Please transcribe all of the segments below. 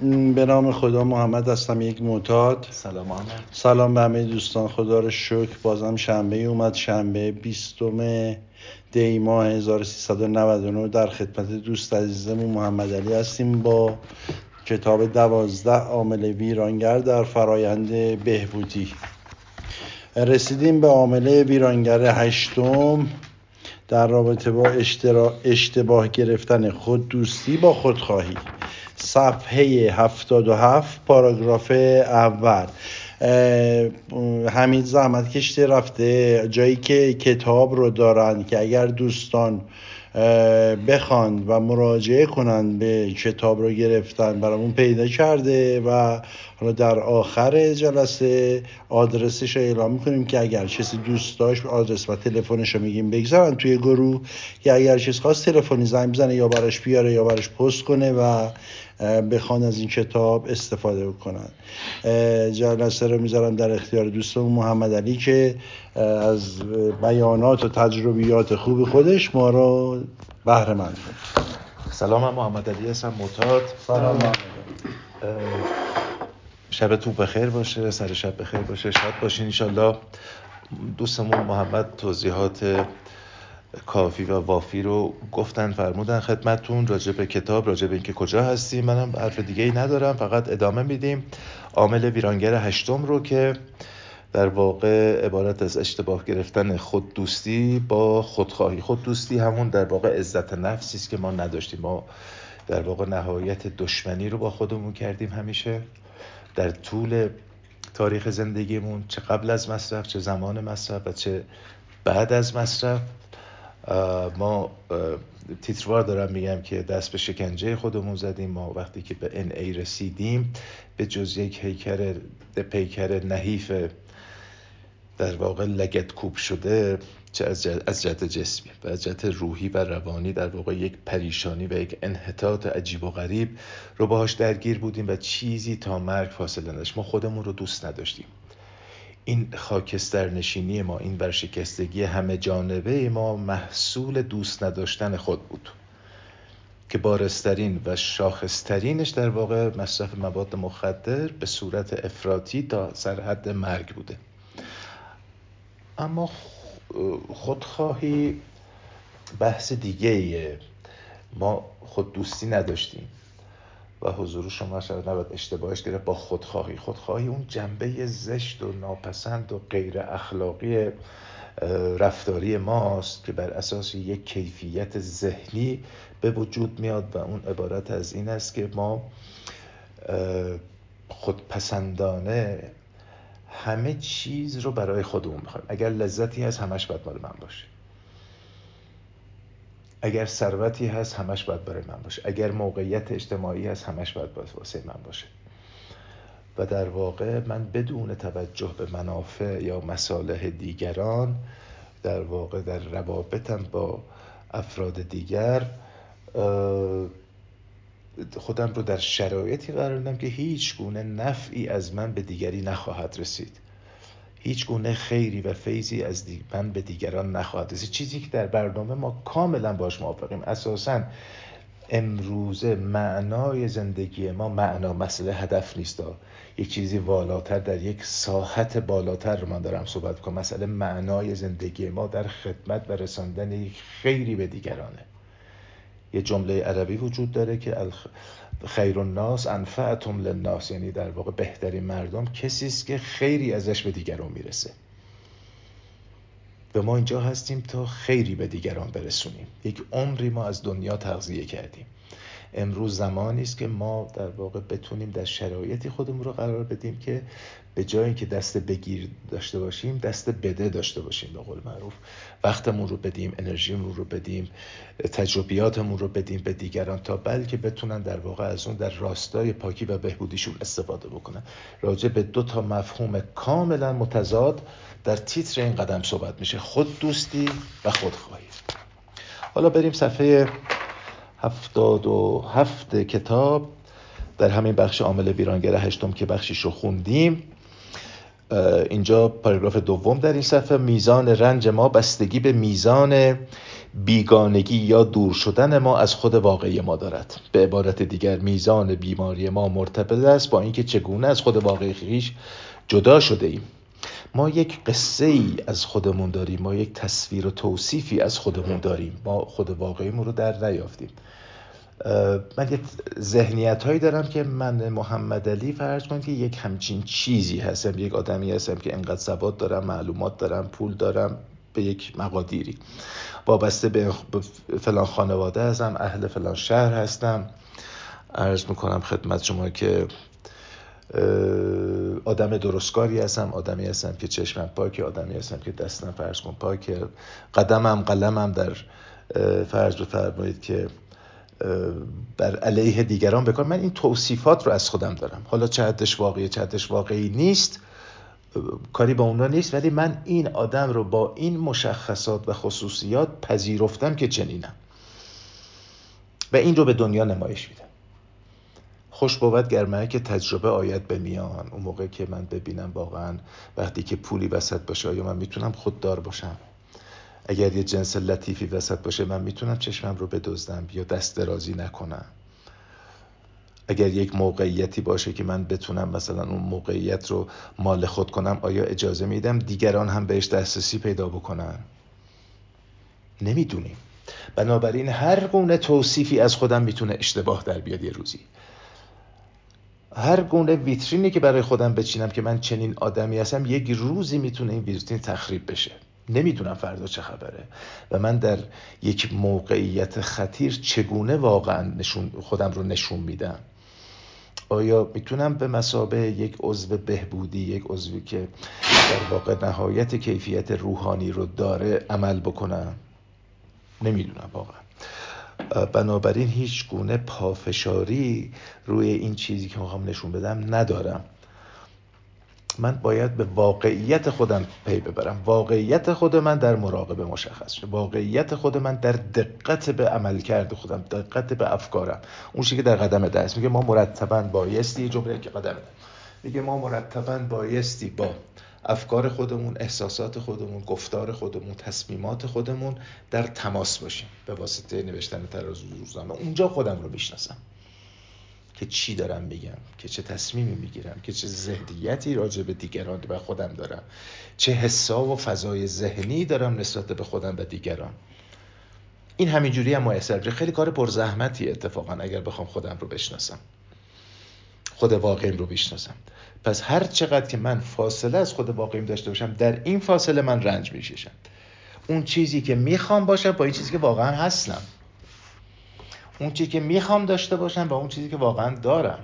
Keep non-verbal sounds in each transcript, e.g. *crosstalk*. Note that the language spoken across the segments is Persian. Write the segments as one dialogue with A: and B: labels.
A: به نام خدا محمد هستم یک معتاد.
B: سلام محمد.
A: سلام به همه دوستان خدا رو شکر. بازم شنبه اومد شنبه بیستم دی ماه 1399 در خدمت دوست عزیزمون محمد علی هستیم با کتاب دوازده عامل ویرانگر در فرایند بهبودی. رسیدیم به عامل ویرانگر هشتم. در رابطه با اشتباه گرفتن خود دوستی با خودخواهی. صفحه 77 پاراگراف اول. حمید زحمت کشته رفته. جایی که کتاب رو دارن که اگر دوستان بخواند و مراجعه کنند به کتاب رو گرفتن برامون پیدا کرده و حالا در آخر جلسه آدرسش رو اعلام می‌کنیم که اگر کسی دوست داشت آدرس و تلفنش رو میگیم بگذارن توی گروه که اگر چیز خواست تلفنی زنگ بزنه یا براش بیاره یا براش پست کنه و بخوان از این کتاب استفاده بکنن جلسه رو می‌ذارم در اختیار دوستمون محمد علی که از بیانات و تجربیات خوب خودش ما رو بهره مند
B: سلام من محمد علی هستم معتاد.
A: سلام.
B: شبتون بخیر باشه سر شب بخیر باشه. شاد باشین انشالله دوستمون محمد توضیحات کافی و وافی رو گفتن فرمودن خدمتون راجع به کتاب راجع به اینکه کجا هستیم. منم حرف دیگه ای ندارم فقط ادامه میدیم. عامل ویرانگر هشتم رو که در واقع عبارت از اشتباه گرفتن خود دوستی با خودخواهی. خود دوستی همون در واقع عزت نفسی است که ما نداشتیم. ما در واقع نهایت دشمنی رو با خودمون کردیم همیشه. در طول تاریخ زندگیمون چه قبل از مصرف چه زمان مصرف و چه بعد از مصرف. ما تیتروار دارم میگم که دست به شکنجه خودمون زدیم. ما وقتی که به ان ای رسیدیم به جز یک هیکر پیکر نحیف در واقع لگت کوب شده چه از, از جهت جسمی و از جهت روحی و روانی در واقع یک پریشانی و یک انحطاط عجیب و غریب رو باهاش درگیر بودیم و چیزی تا مرگ فاصله نداشت. ما خودمون رو دوست نداشتیم. این خاکستر نشینی ما این ورشکستگی همه جانبه ما محصول دوست نداشتن خود بود. که بارسترین و شاخصترینش در واقع مصرف مواد مخدر به صورت افراطی تا سرحد مرگ بوده. اما خودخواهی بحث دیگه ایه ما خود دوستی نداشتیم. و حضور شما شاید نباید اشتباهش گرفت با خودخواهی. خودخواهی اون جنبه زشت و ناپسند و غیر اخلاقی رفتاری ماست که بر اساس یک کیفیت ذهنی به وجود میاد و اون عبارت از این است که ما خودپسندانه همه چیز رو برای خودمون می‌خوایم. اگر لذتی هست همش باید مال من باشه. اگر ثروتی هست همش باید برای من باشه. اگر موقعیت اجتماعی هست همش باید واسه من باشه. و در واقع من بدون توجه به منافع یا مصالح دیگران در واقع در روابطم با افراد دیگر خودم رو در شرایطی قرار دادم که هیچ گونه نفعی از من به دیگری نخواهد رسید. هیچ گونه خیری و فیضی از من به دیگران نخواهد رسید. چیزی که در برنامه ما کاملا باش موافقیم. اساسا امروزه معنای زندگی ما معنا مسئله هدف نیست. یک چیزی والاتر در یک ساحت بالاتر رو من دارم صحبت کنم. مسئله معنای زندگی ما در خدمت و رساندن یک خیری به دیگرانه. یه جمله عربی وجود داره که خیر الناس انفعتم للناس. یعنی در واقع بهترین مردم کسی است که خیری ازش به دیگران می‌رسه. و ما اینجا هستیم تا خیری به دیگران برسونیم. یک عمری ما از دنیا تغذیه کردیم. امروز زمانی است که ما در واقع بتونیم در شرایطی خودمون رو قرار بدیم که به جایی که دست بگیر داشته باشیم دست بده داشته باشیم به قول معروف. وقتمون رو بدیم انرژیمون رو بدیم تجربیاتمون رو بدیم به دیگران تا بلکه بتونن در واقع از اون در راستای پاکی و بهبودیشون استفاده بکنن. راجع به دو تا مفهوم کاملا متضاد در تیتر این قدم صحبت میشه. خود دوستی و خودخواهی حالا بریم صفحه هفتاد و هفت کتاب در همین بخش عامل ویرانگر هشتم که بخشیش رو خوندیم. اینجا پاراگراف دوم در این صفحه میزان رنج ما بستگی به میزان بیگانگی یا دور شدن ما از خود واقعی ما دارد. به عبارت دیگر میزان بیماری ما مرتبط است با اینکه چگونه از خود واقعی خیش جدا شده ایم. ما یک قصه ای از خودمون داریم ما یک تصویر و توصیفی از خودمون داریم. ما خود واقعیمون رو در نیافتیم. من یه ذهنیت هایی دارم که من محمد علی فرض کنید که یک همچین چیزی هستم. یک آدمی هستم که انقدر سواد دارم معلومات دارم پول دارم به یک مقادیری. وابسته به فلان خانواده هستم اهل فلان شهر هستم. عرض می‌کنم خدمت شما که آدم درستکاری هستم آدمی هستم که چشمم پاکه آدمی هستم که دستم فرض کن پاکه. قدمم قلمم در فرض بفرمایید که بر علیه دیگران بکن من این توصیفات رو از خودم دارم. حالا چه واقعی چه واقعی نیست کاری با اونا نیست ولی من این آدم رو با این مشخصات و خصوصیات پذیرفتم که چنینم. و این رو به دنیا نمایش میدم. خوش بود گرمه که تجربه آید به میان. اون موقع که من ببینم واقعا وقتی که پولی وسط باشه آیا من می‌تونم خوددار باشم؟ اگر یه جنس لطیفی وسط باشه من می‌تونم چشمم رو بدزدم یا دست درازی نکنم؟ اگر یک موقعیتی باشه که من بتونم مثلا اون موقعیت رو مال خود کنم آیا اجازه میدم دیگران هم بهش دسترسی پیدا بکنن؟ نمی‌دونیم. بنابراین هر گونه توصیفی از خودم می‌تونه اشتباه در بیاد یه روزی. هر گونه ویترینی که برای خودم بچینم که من چنین آدمی هستم یک روزی می‌تونه این ویترین تخریب بشه. نمی‌دونم فردا چه خبره. و من در یک موقعیت خطیر چگونه واقعا نشون خودم رو نشون میدم؟ آیا می‌تونم به مسابه یک عضو بهبودی یک عضوی که در واقع نهایت کیفیت روحانی رو داره عمل بکنم؟ نمی‌دونم واقعا. بنابراین هیچ گونه پافشاری روی این چیزی که می‌خوام نشون بدم ندارم. من باید به واقعیت خودم پی ببرم. واقعیت خود من در مراقبه مشخص شده واقعیت خود من در دقت به عمل کرده خودم دقت به افکارم. اون که در قدم دست میگه ما مرتبا بایستی جمله که قدم میگه ما مرتبا بایستی با افکار خودمون احساسات خودمون گفتار خودمون تصمیمات خودمون در تماس باشیم. به واسطه نوشتن ترازو روزنامه اونجا خودم رو می‌شناسم. که چی دارم میگم؟ که چه تصمیمی می‌گیرم؟ که چه ذهنیتی راجع به دیگران و خودم دارم؟ چه حسا و فضای ذهنی دارم نسبت به خودم و دیگران؟ این همینجوری هم میسر خیلی کار پرزحمتی اتفاقا اگر بخوام خودم رو بشناسم. خود واقعیم رو بشناسم. پس هر چقدر که من فاصله از خود واقعیم داشته باشم در این فاصله من رنج می‌کشم. اون چیزی که می‌خوام باشه با این چیزی که واقعا هستم. اون چیزی که می‌خوام داشته باشم و اون چیزی که واقعا دارم.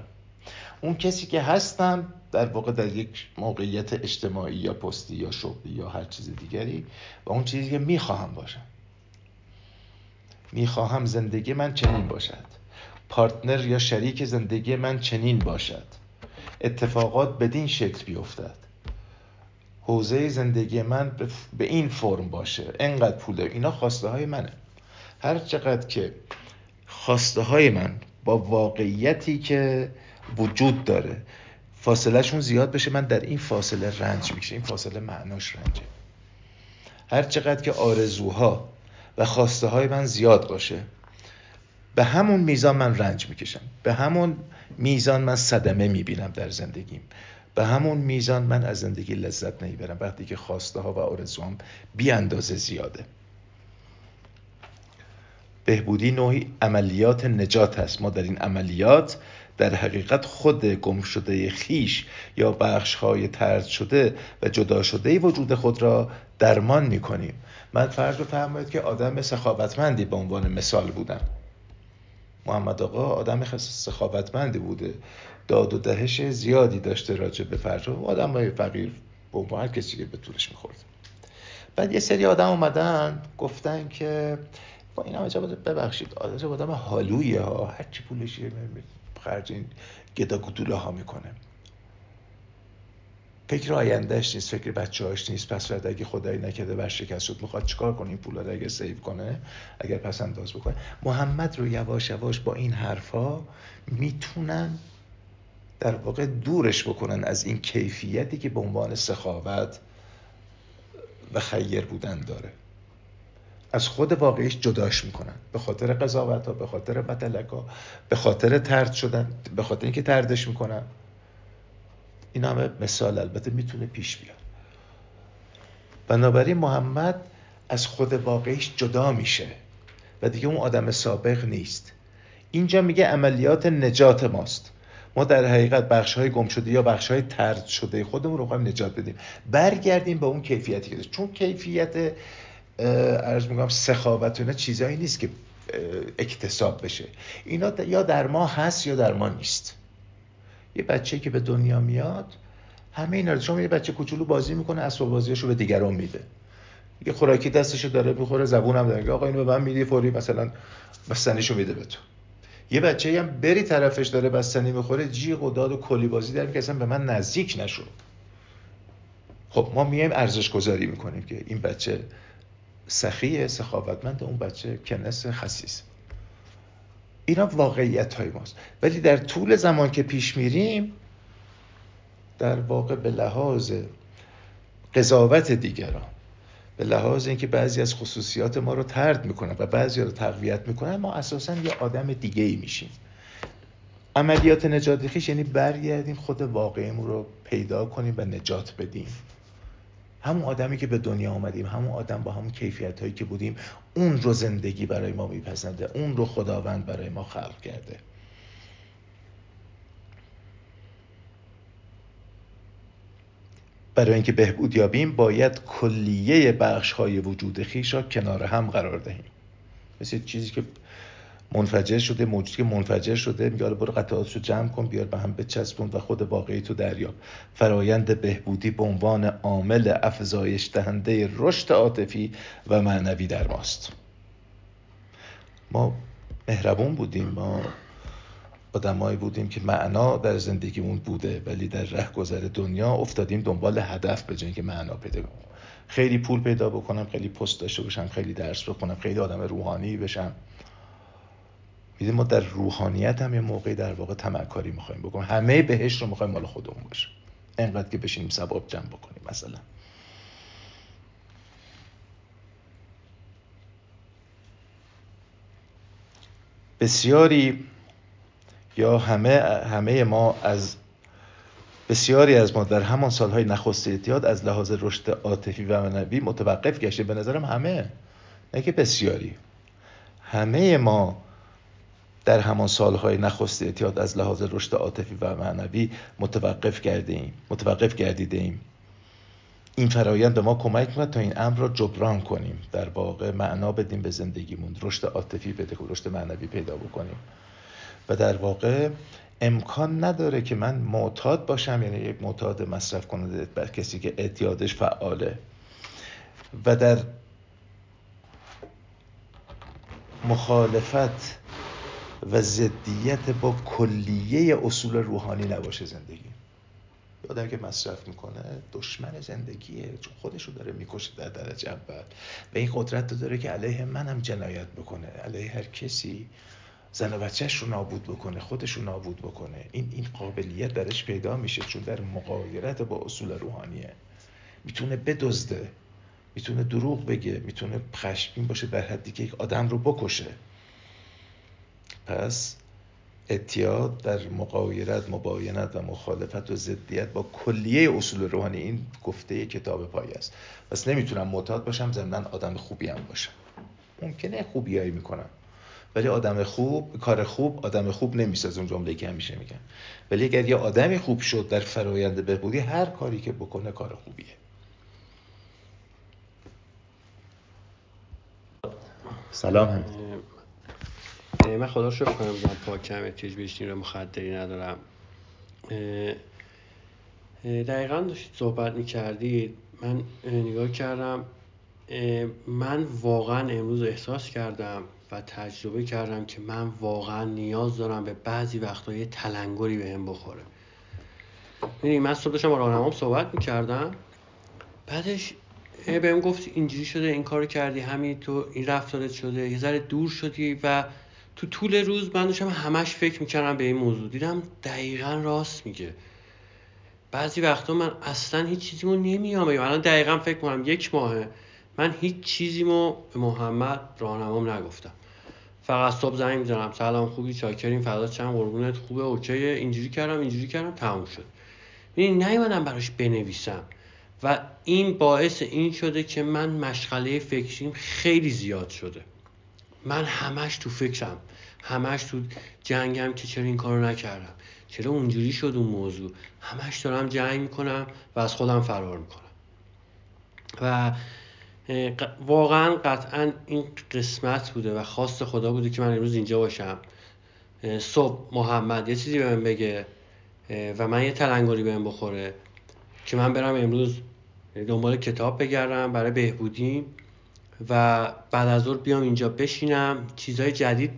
B: اون کسی که هستم در واقع در یک موقعیت اجتماعی یا پستی یا شغلی یا هر چیز دیگری و اون چیزی که می‌خواهم باشم. می‌خواهم زندگی من چنین باشد. پارتنر یا شریک زندگی من چنین باشد. اتفاقات بدین شکل بیفتد. حوزه زندگی من به این فرم باشه. انقدر پوله اینا خواسته های منه. هر چقدر که خواسته های من با واقعیتی که وجود داره فاصلهشون زیاد بشه من در این فاصله رنج میشه این فاصله معناش رنجه. هر چقدر که آرزوها و خواسته های من زیاد باشه به همون میزان من رنج می‌کشم. به همون میزان من صدمه می‌بینم در زندگیم. به همون میزان من از زندگی لذت نمی‌برم. وقتی که خواسته ها و آرزوام بی اندازه زیاده. بهبودی نوعی عملیات نجات هست ما در این عملیات در حقیقت خود گم شده خیش یا بخش های ترد شده و جدا شده وجود خود را درمان می کنیم من فرض بفرمایید که آدم سخاوتمندی به عنوان مثال بودم. محمد آقا آدم سخاوتمندی بوده. داد و دهش زیادی داشته راجع به فرض آدم های فقیر به عنوان کسی که به طولش می‌خورد. بعد یه سری آدم اومدن گفتن که با این همه ببخشید آدم آدم حالویه ها. هر چی پولشی خرج این گدا ها می‌کنه. فکر آیندهش نیست فکر بچه هاش نیست. پس فرد اگه خدایی نکرده ورشکست شد می‌خواد چیکار کنه این پول رو اگه سیو کنه؟ اگر پس انداز بکنه. محمد رو یواش یواش با این حرفا می‌تونن در واقع دورش بکنن از این کیفیتی که به عنوان سخاوت و خیر بودن داره. از خود واقعیش جداش می‌کنن. به خاطر قضاوت ها به خاطر متلک ها به خاطر ترد شدن به خاطر اینکه تردش می‌کنن. این همه مثال البته می‌تونه پیش بیاد. بنابراین محمد از خود واقعیش جدا میشه و دیگه اون آدم سابق نیست. اینجا میگه عملیات نجات ماست. ما در حقیقت بخش های گم شده یا بخش های ترد شده خودمون رو خواهیم نجات بدیم. برگردیم به اون کیفیتی که چون کیفیت ارز میگم سخاوت اینا چیزایی نیست که اکتساب بشه. اینا یا در ما هست یا در ما نیست. یه بچه که به دنیا میاد همه اینا شما یه بچه کوچولو بازی می‌کنه اسباب بازیاشو به دیگران میده. یه خوراکی دستشو داره می‌خوره زبونم داره آقا اینو به من میدی فوری مثلا بستنیشو میده به تو. یه بچه هم بری طرفش داره بستنی می‌خوره جیغ و داد و کلی بازی در که اصلا به من نزدیک نشو. خب ما میایم ارزش گذاری می‌کنیم که این بچه سخیه سخاوتمند اون بچه کنس خسیس. اینا واقعیت های ماست. ولی در طول زمان که پیش میریم در واقع به لحاظ قضاوت دیگران به لحاظ اینکه بعضی از خصوصیات ما رو ترد می‌کنن و بعضی رو تقویت می‌کنن ما اساسا یه آدم دیگه ای میشیم. عملیات نجات یعنی برگردیم خود واقعیمون رو پیدا کنیم و نجات بدیم. همون آدمی که به دنیا آمدیم همون آدم با همون کیفیت هایی که بودیم اون رو زندگی برای ما میپسنده اون رو خداوند برای ما خلق کرده. برای اینکه بهبود یابیم باید کلیه بخش های وجود خیش را کنار هم قرار دهیم. مثل چیزی که منفجر شده موجودی که منفجر شده میگه برو قطعاتشو جمع کن بیار به هم بچسبون و خود واقعی تو دریاب. فرایند بهبودی به عنوان عامل افزایش دهنده رشد عاطفی و معنوی در ماست. ما مهربون بودیم ما آدمایی بودیم که معنا در زندگیمون بوده ولی در ره گذر دنیا افتادیم دنبال هدف به که معنا پیدا کنم خیلی پول پیدا بکنم خیلی پست داشته باشم خیلی درس بخونم خیلی آدم روحانی بشم. میدیم ما در روحانیت هم یه موقعی در واقع تمکاری می‌خوایم بکنیم. همه بهش رو می‌خوایم مال خودمون باشه. انقدر که بشینیم ثواب جمع بکنیم مثلا. بسیاری یا همه همه ما از بسیاری از ما در همان سالهای نخست اعتیاد از لحاظ رشد عاطفی و معنوی متوقف گشته. به نظرم همه نه که بسیاری. همه ما در همان سالهای نخست اعتیاد از لحاظ رشد عاطفی و معنوی متوقف کرده ایم متوقف گردیده ایم. این فرایند به ما کمک می‌کنه تا این امر را جبران کنیم. در واقع معنا بدیم به زندگیمون رشد عاطفی بده رشد معنوی پیدا بکنیم. و در واقع امکان نداره که من معتاد باشم یعنی یک معتاد مصرف کننده بر کسی که اعتیادش فعاله. و در مخالفت و ضدیت با کلیه اصول روحانی نباشه زندگی. آدم که مصرف می‌کنه دشمن زندگیه. چون خودش رو داره می‌کشه در درجه اول. و این قدرت رو داره که علیه منم جنایت بکنه. علیه هر کسی. زن و بچهش رو نابود بکنه خودش رو نابود بکنه. این این قابلیت درش پیدا میشه چون در مقایرت با اصول روحانیه. می‌تونه بدزده. می‌تونه دروغ بگه. می‌تونه خشمگین باشه در حدی که یک آدم رو بکشه. پس اتیاد در مقایرت مباینت و مخالفت و ضدیت با کلیه اصول روحانی این گفته کتاب پای است. پس نمی‌تونم معتاد باشم ضمن آدم خوبی هم باشم. ممکنه خوبیایی می‌کنم. ولی آدم خوب کار خوب آدم خوب نمی‌سازه اون جمله که همیشه میگن ولی اگر یه آدمی خوب شد در فرایند بهبودی هر کاری که بکنه کار خوبیه. سلام
C: من خدا رو کنم بودم پاکم احتیاج به رو مخدری ندارم. دقیقا داشتید صحبت می‌کردید. من نگاه کردم. من واقعا امروز احساس کردم و تجربه کردم که من واقعا نیاز دارم به بعضی وقتا یه تلنگری به هم بخوره. می‌دونی من صبح داشتم با صحبت می‌کردم. بعدش بهم گفت اینجوری شده این کارو کردی همین تو این رفتارت شده یه ذره دور شدی و تو طول روز من داشتم همش فکر می‌کردم به این موضوع. دیدم دقیقا راست میگه. بعضی وقتا من اصلا هیچ چیزیمو نمیام الان دقیقا فکر کنم یک ماهه. من هیچ چیزیمو به محمد راهنمام نگفتم. فقط صبح زنگ می‌زنم. سلام خوبی؟ چاکرین فضا چند؟ قربونت؟ خوبه؟ اوکیه اینجوری کردم اینجوری کردم تموم شد. ببین نیومدم براش بنویسم. و این باعث این شده که من مشغله فکریم خیلی زیاد شده. من همش تو فکرم همش تو جنگم که چرا این کارو نکردم. چرا اونجوری شد اون موضوع؟ همش دارم جنگ می‌کنم و از خودم فرار می‌کنم. و واقعا قطعا این قسمت بوده و خواست خدا بوده که من امروز اینجا باشم. صبح محمد یه چیزی بهم بگه و من یه تلنگری بهم بخوره که من برم امروز دنبال کتاب بگردم برای بهبودی و بعد از ظهر بیام اینجا بشینم چیزهای جدید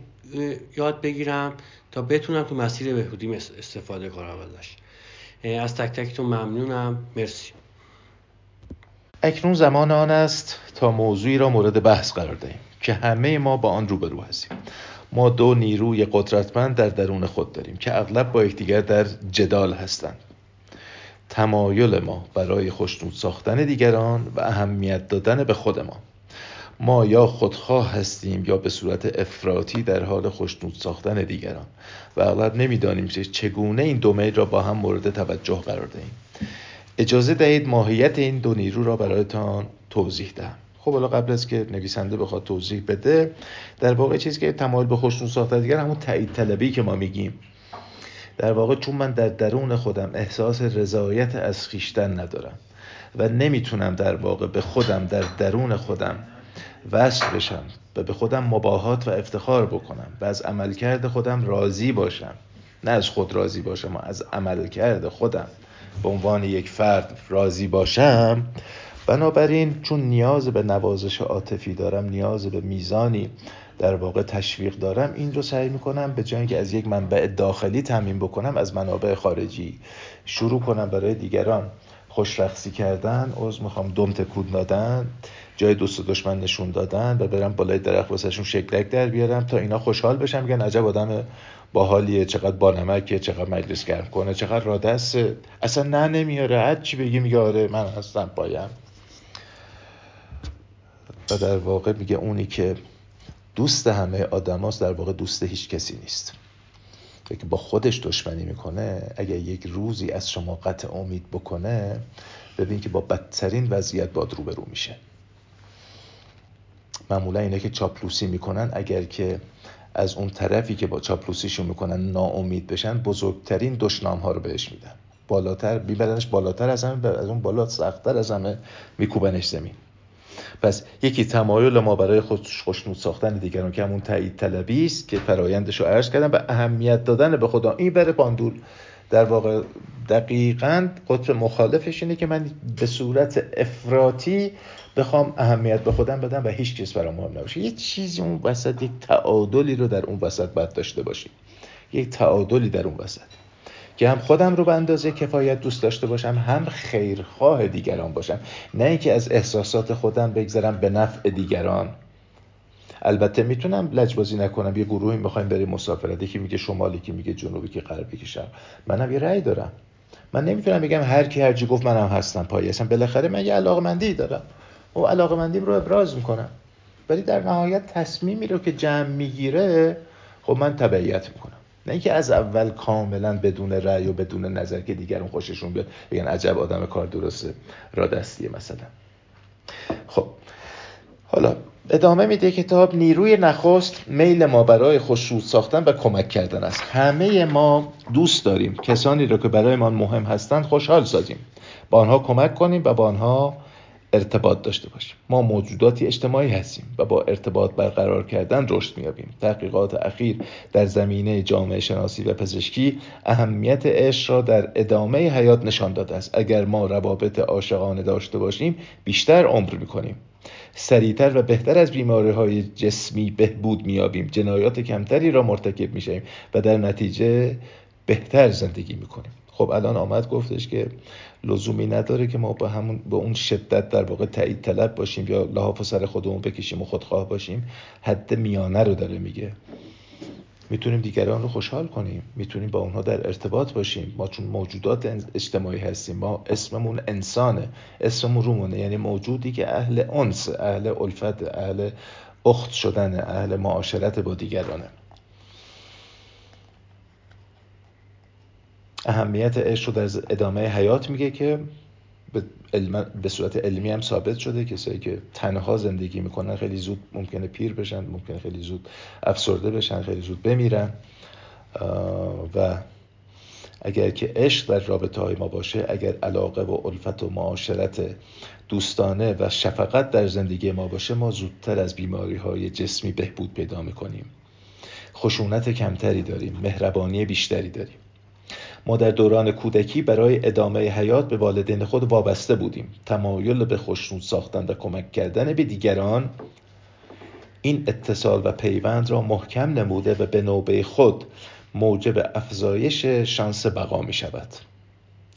C: یاد بگیرم تا بتونم تو مسیر بهبودی استفاده کنم ازش. از تک تکتون ممنونم. مرسی.
B: اکنون زمان آن است تا موضوعی را مورد بحث قرار دهیم که همه ما با آن روبرو هستیم. ما دو نیروی قدرتمند در درون خود داریم که اغلب با یکدیگر در جدال هستند. تمایل ما برای خوشنود ساختن دیگران و اهمیت دادن به خود ما ما یا خودخواه هستیم یا به صورت افراطی در حال خوشنود ساختن دیگران. و اغلب نمی‌دانیم چگونه این دو میل را با هم مورد توجه قرار دهیم. اجازه دهید ماهیت این دو نیرو را برایتان توضیح دهم. خب حالا قبل از که نویسنده بخواد توضیح بده در واقع چیزی که تمایل به خوشنود ساختن دیگر همون تایید طلبی که ما میگیم. در واقع چون من در درون خودم احساس رضایت از خیشتن ندارم و نمی‌تونم در واقع به خودم در درون خودم وصل بشم و به خودم مباهات و افتخار بکنم و از عملکرد خودم راضی باشم. نه از خود راضی باشم از عملکرد خودم. به عنوان یک فرد راضی باشم بنابراین چون نیاز به نوازش عاطفی دارم نیاز به میزانی در واقع تشویق دارم این رو سعی می‌کنم به جای اینکه از یک منبع داخلی تمیم بکنم از منابع خارجی شروع کنم. برای دیگران خوشرخصی کردن عوض می‌خوام دم تکود دادن. جای دوست و دشمن نشون دادن و برم بالای درخت واسهشون شکلک در بیارم تا اینا خوشحال بشن میگن عجب آدم باحالیه چقدر بانمکه چقدر مجلس گرم کنه چقدر را دست. اصلا نه نمیاره. هر چی بگی میگه آره من هستم پایم. و در واقع میگه اونی که دوست همه آدماست در واقع دوست هیچ کسی نیست. که با خودش دشمنی می‌کنه اگر یک روزی از شما قطع امید بکنه ببین که با بدترین وضعیت باد روبرو میشه. معمولا اینه که چاپلوسی می‌کنن اگر که از اون طرفی که با چاپلوسیشون می‌کنن ناامید بشن بزرگترین دشنام ها رو بهش میدن. بالاتر میبرنش بالاتر از همه از اون بالا سختتر از همه میکوبنش زمین. پس یکی تمایل ما برای خود خوشنود ساختن دیگران که همون تایید طلبی است که فرایندش رو عرض کردم و اهمیت دادن به خدا. این بره پاندول در واقع دقیقا قطب مخالفش اینه که من به صورت افراطی بخوام اهمیت به خودم بدم و هیچ چیز برام مهم نباشه. یه چیزی اون وسط یک تعادلی رو در اون وسط باید داشته باشیم. یک تعادلی در اون وسط. که هم خودم رو به اندازه کفایت دوست داشته باشم هم خیرخواه دیگران باشم. نه اینکه از احساسات خودم بگذرم به نفع دیگران. البته می‌تونم لجبازی نکنم. یه گروهی می‌خوایم بریم مسافرت. یکی میگه شمالی که میگه جنوبی که غربی که شرق. منم یه رأی دارم. من نمی‌تونم بگم هر کی هر گفت منم هستم پای بالاخره من یه علاقمندی دارم. و علاقمندیم رو ابراز می‌کنم. ولی در نهایت تصمیمی رو که جمع می‌گیره خب من تبعیت می‌کنم. نه اینکه از اول کاملا بدون رأی و بدون نظر که دیگران خوششون بیاد بگن عجب آدم کار درسته را دستیه مثلا. خب حالا ادامه میده کتاب نیروی نخست میل ما برای خوشرود ساختن و کمک کردن است. همه ما دوست داریم. کسانی را که برای ما مهم هستند خوشحال سازیم. با آنها کمک کنیم و با آنها ارتباط داشته باشیم. ما موجوداتی اجتماعی هستیم و با ارتباط برقرار کردن رشد میابیم تحقیقات اخیر در زمینه جامعه شناسی و پزشکی اهمیت عشق را در ادامه حیات نشان داده است. اگر ما روابط عاشقانه داشته باشیم بیشتر عمر می‌کنیم. سریعتر و بهتر از بیماری های جسمی بهبود میابیم جنایات کمتری را مرتکب میشیم و در نتیجه بهتر زندگی می‌کنیم. خب الان آمد گفتش که لزومی نداره که ما به همون به اون شدت در واقع تایید طلب باشیم یا لحاف سر خودمون بکشیم و خودخواه باشیم حد میانه رو داره میگه. می‌تونیم دیگران رو خوشحال کنیم. می‌تونیم با اونها در ارتباط باشیم. ما چون موجودات اجتماعی هستیم ما اسممون انسانه. اسممون رومونه. یعنی موجودی که اهل انس اهل الفت اهل اخت شدن اهل معاشرت با دیگرانه. اهمیت عشق رو در ادامه حیات میگه که به, صورت علمی هم ثابت شده. کسایی که تنها زندگی می‌کنن خیلی زود ممکنه پیر بشن ممکنه خیلی زود افسرده بشن خیلی زود بمیرن. و اگر که عشق در رابطه های ما باشه اگر علاقه و الفت و معاشرت دوستانه و شفقت در زندگی ما باشه ما زودتر از بیماری های جسمی بهبود پیدا می‌کنیم. خشونت کمتری داریم مهربانی بیشتری داریم. ما در دوران کودکی برای ادامه حیات به والدین خود وابسته بودیم. تمایل به خوشنود ساختن و کمک کردن به دیگران این اتصال و پیوند را محکم نموده و به نوبه خود موجب افزایش شانس بقا می شود.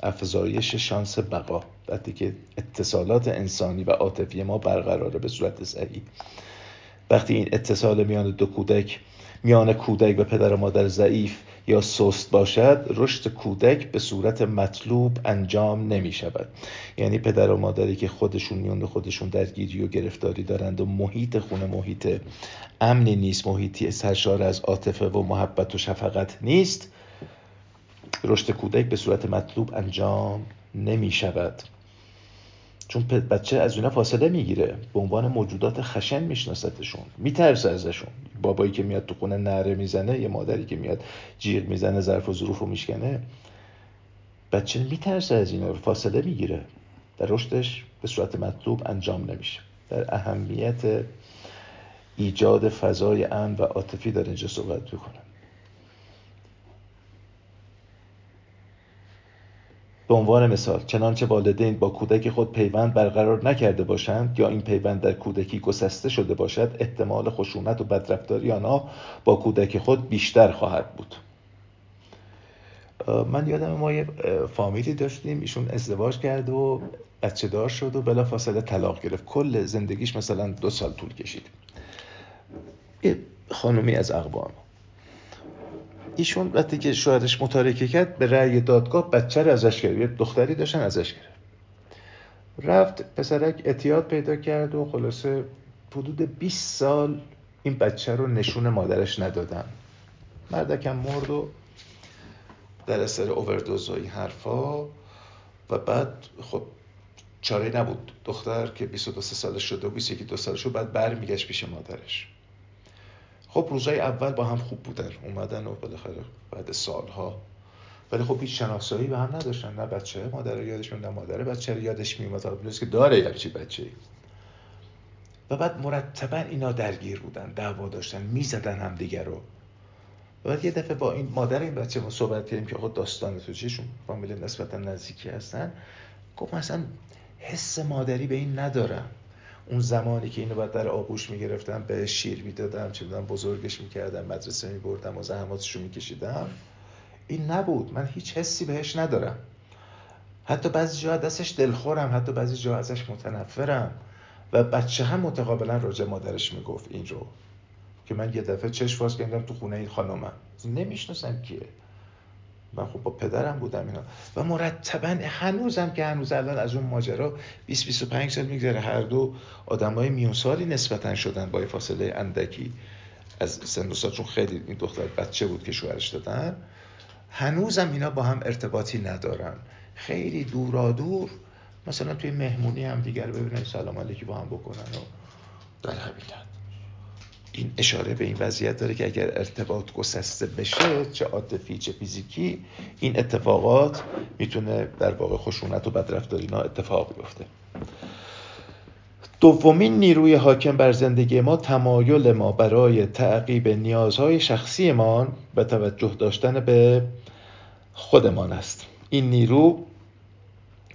B: افزایش شانس بقا. وقتی که اتصالات انسانی و عاطفی ما برقراره به صورت صحیح. وقتی این اتصال میان دو کودک میان کودک و پدر و مادر ضعیف یا سست باشد رشد کودک به صورت مطلوب انجام نمی شود. یعنی پدر و مادری که خودشون میون خودشون درگیری و گرفتاری دارند و محیط خونه محیط امنی نیست محیطی سرشار از عاطفه و محبت و شفقت نیست رشد کودک به صورت مطلوب انجام نمی شود. چون بچه از اینا فاصله می‌گیره. به عنوان موجودات خشن میشناستشون میترسه ازشون. بابایی که میاد تو خونه نره می‌زنه یه مادری که میاد جیغ می‌زنه ظرف و ظروف رو میشکنه بچه میترسه از اینا. فاصله می‌گیره. در رشدش به صورت مطلوب انجام نمیشه. در اهمیت ایجاد فضای امن و عاطفی در اینجا صحبت می‌کنه. به عنوان مثال چنانچه والدین با کودک خود پیوند برقرار نکرده باشند یا این پیوند در کودکی گسسته شده باشد احتمال خشونت و بدرفتاری آنها با کودک خود بیشتر خواهد بود. من یادم ما یه فامیلی داشتیم ایشون ازدواج کرد و بچه دار شد و بلا فاصله طلاق گرفت. کل زندگیش مثلا دو سال طول کشید. یه خانومی از اقوام. ایشون وقتی که شوهرش متارکه کرد به رأی دادگاه بچه رو ازش گرفت. یه دختری داشتن ازش گرفت. رفت پسرک اتیاد پیدا کرد و خلاصه حدود 20 سال این بچه رو نشون مادرش ندادن. مردکم مرد و در اثر اووردوز و این حرفا و بعد خب چاره نبود. دختر که 22 سالش شده و 21 دو سالش شد بعد برمیگشت پیش مادرش. خب روزای اول با هم خوب بودن اومدن و بالاخره بعد سالها. ولی خب هیچ شناسایی به هم نداشتن نه بچه مادر یادش نه مادر بچه رو یادش میومد حالا که داره یه بچه و بعد مرتبا اینا درگیر بودن دعوا داشتن می‌زدن هم دیگر رو. و بعد یه دفعه با این مادر این بچه ما صحبت کردیم که خود داستان تو چیشون؟ فامیل نسبتا نزدیکی هستن. گفت مثلا حس مادری به این ندارم. اون زمانی که اینو بعد در آغوش می‌گرفتم به شیر می‌دادم چه می‌دونم بزرگش می‌کردم مدرسه میبردم و زحماتش رو میکشیدم. این نبود. من هیچ حسی بهش ندارم. حتی بعضی جا دستش دلخورم حتی بعضی جا ازش متنفرم. و بچه هم متقابلا راجع مادرش می‌گفت این رو. که من یه دفعه چشم باز کردم تو خونه این خانومم. نمی‌شناسم کیه. من خب با پدرم بودم اینا. و مرتبا هنوزم که هنوز الان از اون ماجرا 20 25 سال میگذره. هر دو آدمای میون سالی نسبتا شدن با فاصله اندکی از سن چون خیلی این دختر بچه بود که شوهرش دادن. هنوزم اینا با هم ارتباطی ندارن. خیلی دورا دور مثلا توی مهمونی هم دیگر ببینن سلام علیکی با هم بکنن و در همین این اشاره به این وضعیت داره که اگر ارتباط گسسته بشه چه عاطفی چه فیزیکی این اتفاقات می‌تونه در واقع خشونت و بدرفتاری اینا اتفاق بیفته. دومین نیروی حاکم بر زندگی ما تمایل ما برای تعقیب نیازهای شخصیمان و توجه داشتن به خودمان است. این نیرو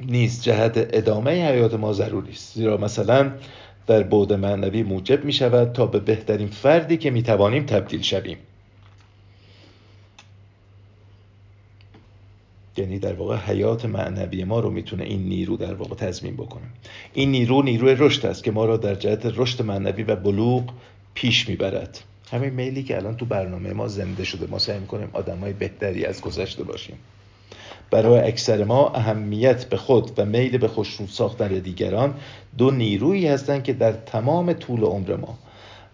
B: نیز جهت ادامه حیات ما ضروری است. زیرا مثلا در بعد معنوی موجب می شود تا به بهترین فردی که می توانیم تبدیل شویم. یعنی در واقع حیات معنوی ما رو می‌تونه این نیرو در واقع تضمین بکنه. این نیرو نیروی رشد است که ما را در جهت رشد معنوی و بلوغ پیش می‌برد. همین میلی که الان تو برنامه ما زنده شده. ما سعی می‌کنیم آدمای بهتری از گذشته باشیم. برای اکثر ما اهمیت به خود و میل به خوشنود ساختن دیگران دو نیرویی هستند که در تمام طول عمر ما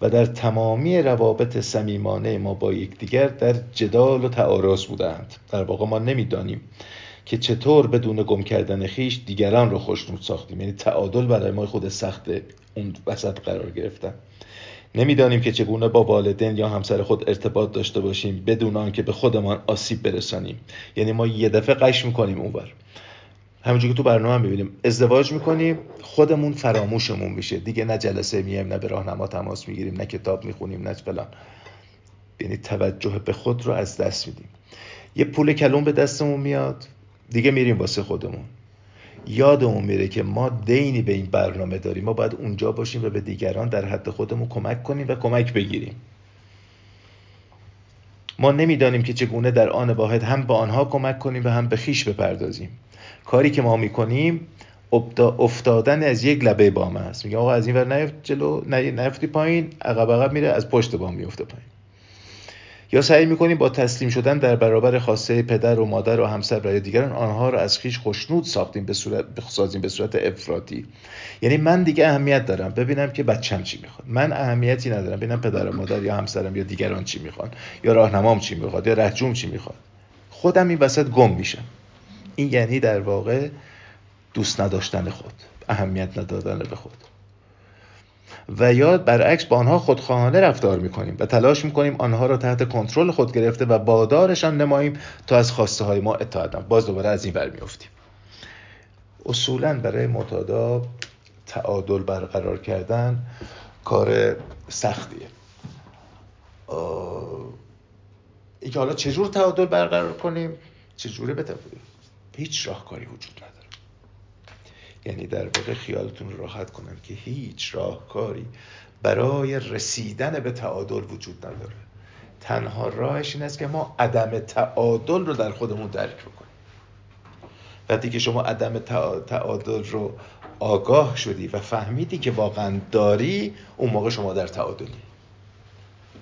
B: و در تمامی روابط صمیمانه ما با یکدیگر در جدال و تعارض بودند در واقع ما نمی‌دانیم که چطور بدون گم کردن خیش دیگران رو خوشنود ساختیم. یعنی تعادل برای ما خود سخت اون وسط قرار گرفتن. نمی‌دانیم که چگونه با والدین یا همسر خود ارتباط داشته باشیم بدون آنکه به خودمان آسیب برسانیم. یعنی ما یه دفعه قش می‌کنیم اونور. همونجور که تو برنامه هم ببینیم ازدواج می‌کنیم خودمون فراموشمون میشه. دیگه نه جلسه میایم نه به راهنما تماس می‌گیریم نه کتاب می‌خونیم نه فلان. یعنی توجه به خود رو از دست میدیم. یه پول کلون به دستمون میاد دیگه میریم واسه خودمون. یادمون میره که ما دینی به این برنامه داریم. ما باید اونجا باشیم و به دیگران در حد خودمون کمک کنیم و کمک بگیریم. ما نمی‌دانیم که چگونه در آن واحد هم به آنها کمک کنیم و هم به خیش بپردازیم. کاری که ما می‌کنیم افتادن از یک لبه بام است. میگه آقا از این ور نیفت جلو نیفتی پایین عقب عقب میره از پشت بام میفته پایین. یا سعی می‌کنیم با تسلیم شدن در برابر خواسته پدر و مادر و همسر و دیگران آنها را از خیش خوشنود ساختیم به صورت بسازیم به صورت افراطی. یعنی من دیگه اهمیت دارم. ببینم که بچم چی می‌خواد. من اهمیتی ندارم. ببینم پدر و مادر یا همسرم یا دیگران چی می‌خوان. یا راهنمام چی می‌خواد. یا رهجوم چی می‌خواد. خودم این وسط گم میشم. این یعنی در واقع دوست نداشتن خود. اهمیت ندادن به خود. و یا برعکس با آنها خودخواهانه رفتار می‌کنیم و تلاش می‌کنیم آنها را تحت کنترل خود گرفته و بادارشان نماییم تا از خواسته های ما اطاعت باز دوباره از این ور میفتیم اصولا برای متادا تعادل برقرار کردن کار سختیه. ای که حالا چجور تعادل برقرار کنیم؟ چجوره بتوانیم؟ هیچ راهکاری وجود نداره. یعنی در واقع خیالتون راحت کنم که هیچ راهکاری برای رسیدن به تعادل وجود نداره. تنها راهش این است که ما عدم تعادل رو در خودمون درک بکنیم. وقتی که شما عدم تعادل رو آگاه شدی و فهمیدی که واقعا داری اون موقع شما در تعادلی.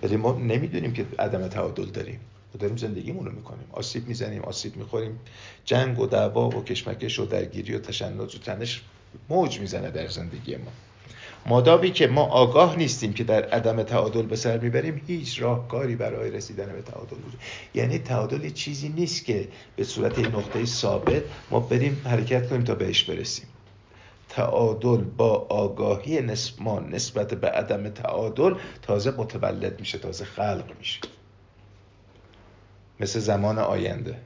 B: ولی ما نمی‌دونیم که عدم تعادل داریم. داریم زندگیمون رو می‌کنیم. آسیب می‌زنیم آسیب می‌خوریم. جنگ و دعوا و کشمکش و درگیری و تشنج و تنش موج می‌زنه در زندگی ما. مادامی که ما آگاه نیستیم که در عدم تعادل به سر می‌بریم هیچ راهکاری برای رسیدن به تعادل وجود. یعنی تعادل چیزی نیست که به صورت نقطه ثابت ما بریم حرکت کنیم تا بهش برسیم. تعادل با آگاهی نسبت به عدم تعادل تازه متولد میشه تازه خلق میشه. مثل زمان آینده.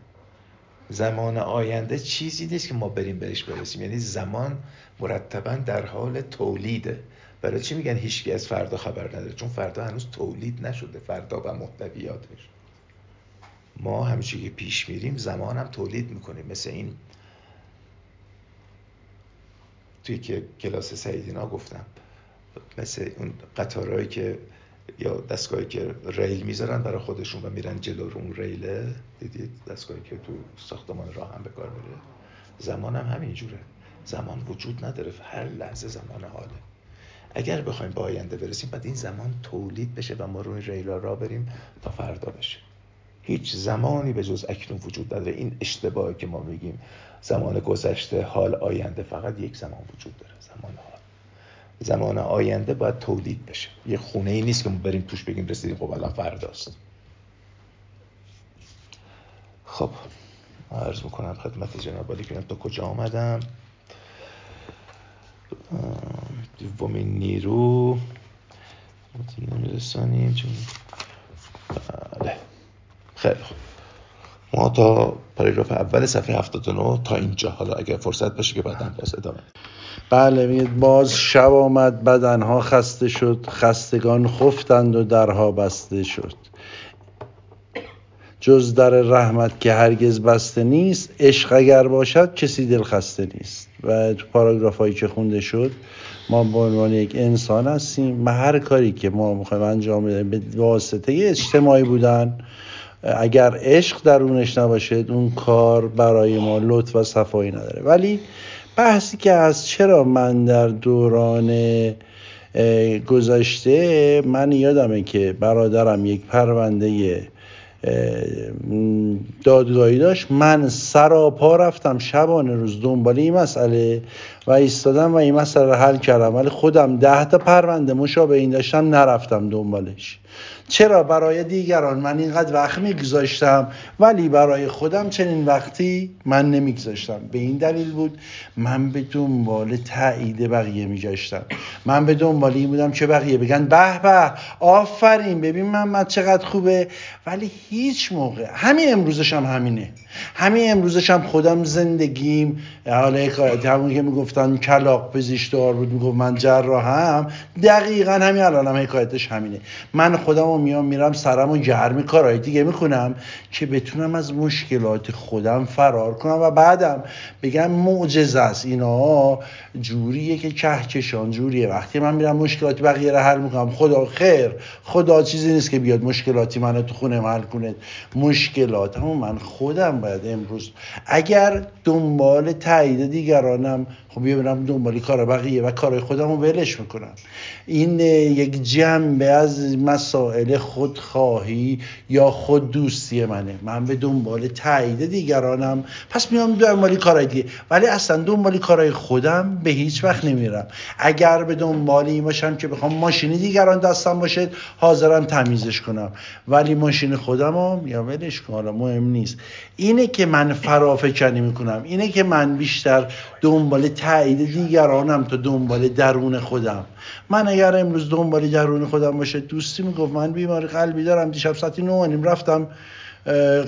B: زمان آینده چیزی نیست که ما بریم بهش برسیم. یعنی زمان مرتبا در حال تولیده. برای چی میگن هیچکی از فردا خبر نداره؟ چون فردا هنوز تولید نشده فردا و محتویاتش. ما همیشه که پیش میریم زمان هم تولید می‌کنیم. مثل این توی که کلاس سعیدینا گفتم. مثل اون قطارهایی که یا دستگاهی که ریل می‌ذارن برای خودشون و میرن جلو رو اون ریله دیدید؟ دستگاهی که تو ساختمان راه هم به کار میره. زمان هم همینجوره زمان وجود نداره. هر لحظه زمان حاله. اگر بخوایم به آینده برسیم بعد این زمان تولید بشه و ما روی ریلا را بریم تا فردا بشه. هیچ زمانی به جز اکنون وجود نداره. این اشتباهی که ما میگیم زمان گذشته حال آینده فقط یک زمان وجود داره. زمان حال. زمان آینده باید تولید بشه. یه خونه ای نیست که ما بریم توش بگیم رسیدیم خب الان فرداست خب عرض می‌کنم خدمت جناب که تا کجا آمدم؟ دومین نیرو. نمیرسانیم چون بله. خیلی خوب. ما تا پاراگراف اول صفحه 79 تا اینجا. حالا اگر فرصت باشه که بعدا باز ادامه
A: بله میگه باز شب آمد بدنها خسته شد خستگان خفتند و درها بسته شد. جز در رحمت که هرگز بسته نیست عشق اگر باشد کسی دل خسته نیست. و تو پاراگراف هایی که خونده شد ما به عنوان یک انسان هستیم و هر کاری که ما می‌خوایم انجام بدیم به واسطه اجتماعی بودن اگر عشق درونش نباشه اون کار برای ما لطف و صفایی نداره. ولی بحثی که از چرا من در دوران گذشته من یادمه که برادرم یک پرونده دادگاهی داشت. من سراپا رفتم شبانه روز دنبال این مسئله. و ایستادم و این مسئله رو حل کردم. ولی خودم ده تا پرونده مشابه این داشتم نرفتم دنبالش. چرا؟ برای دیگران. من اینقدر وقت میگذاشتم ولی برای خودم چنین وقتی من نمیگذاشتم. به این دلیل بود من به دنبال تایید بقیه میگشتم. من به دنبال این بودم که بقیه بگن به به آفرین ببین من چقدر خوبه. ولی هیچ موقع همین امروزش هم همینه. همین امروزش هم خودم زندگیم. حالا همون که می‌گفتن کلاق پزشکدار بود می‌گفت من جراحم. دقیقا همین الان هم حکایتش همینه. من خودم میام میرم سرم و گرم کارهای دیگه می‌کنم که بتونم از مشکلات خودم فرار کنم و بعدم بگم معجزه است. اینا جوریه که کهکشان جوریه. وقتی من میرم مشکلات بقیه رو حل می‌کنم خدا خیر. خدا چیزی نیست که بیاد مشکلاتی منو تو خونه حل کنه. مشکلات من خودم باید امروز. اگر دنبال تایید دیگرانم خب برم دنبال کار بقیه و کار خودم رو ولش می‌کنم. این یک جنبه از مسائل خودخواهی یا خود دوستی منه. من به دنبال تایید دیگرانم. پس میام دنبال کارهای دیگه. ولی اصلا دنبال کارهای خودم به هیچ وقت نمیرم. اگر به دنبال این باشم که بخوام ماشینی دیگران دستم باشه حاضرم تمیزش کنم. ولی ماشین خودم هم یا ولش کن حالا مهم نیست. اینه که من فرافکنی می‌کنم. اینه که من بیشتر دنبال تایید دیگرانم تا دنبال درون خودم. من اگر امروز دنبال درون خودم باشه دوستی می‌گفت من بیماری قلبی دارم دیشب ساعت نه رفتم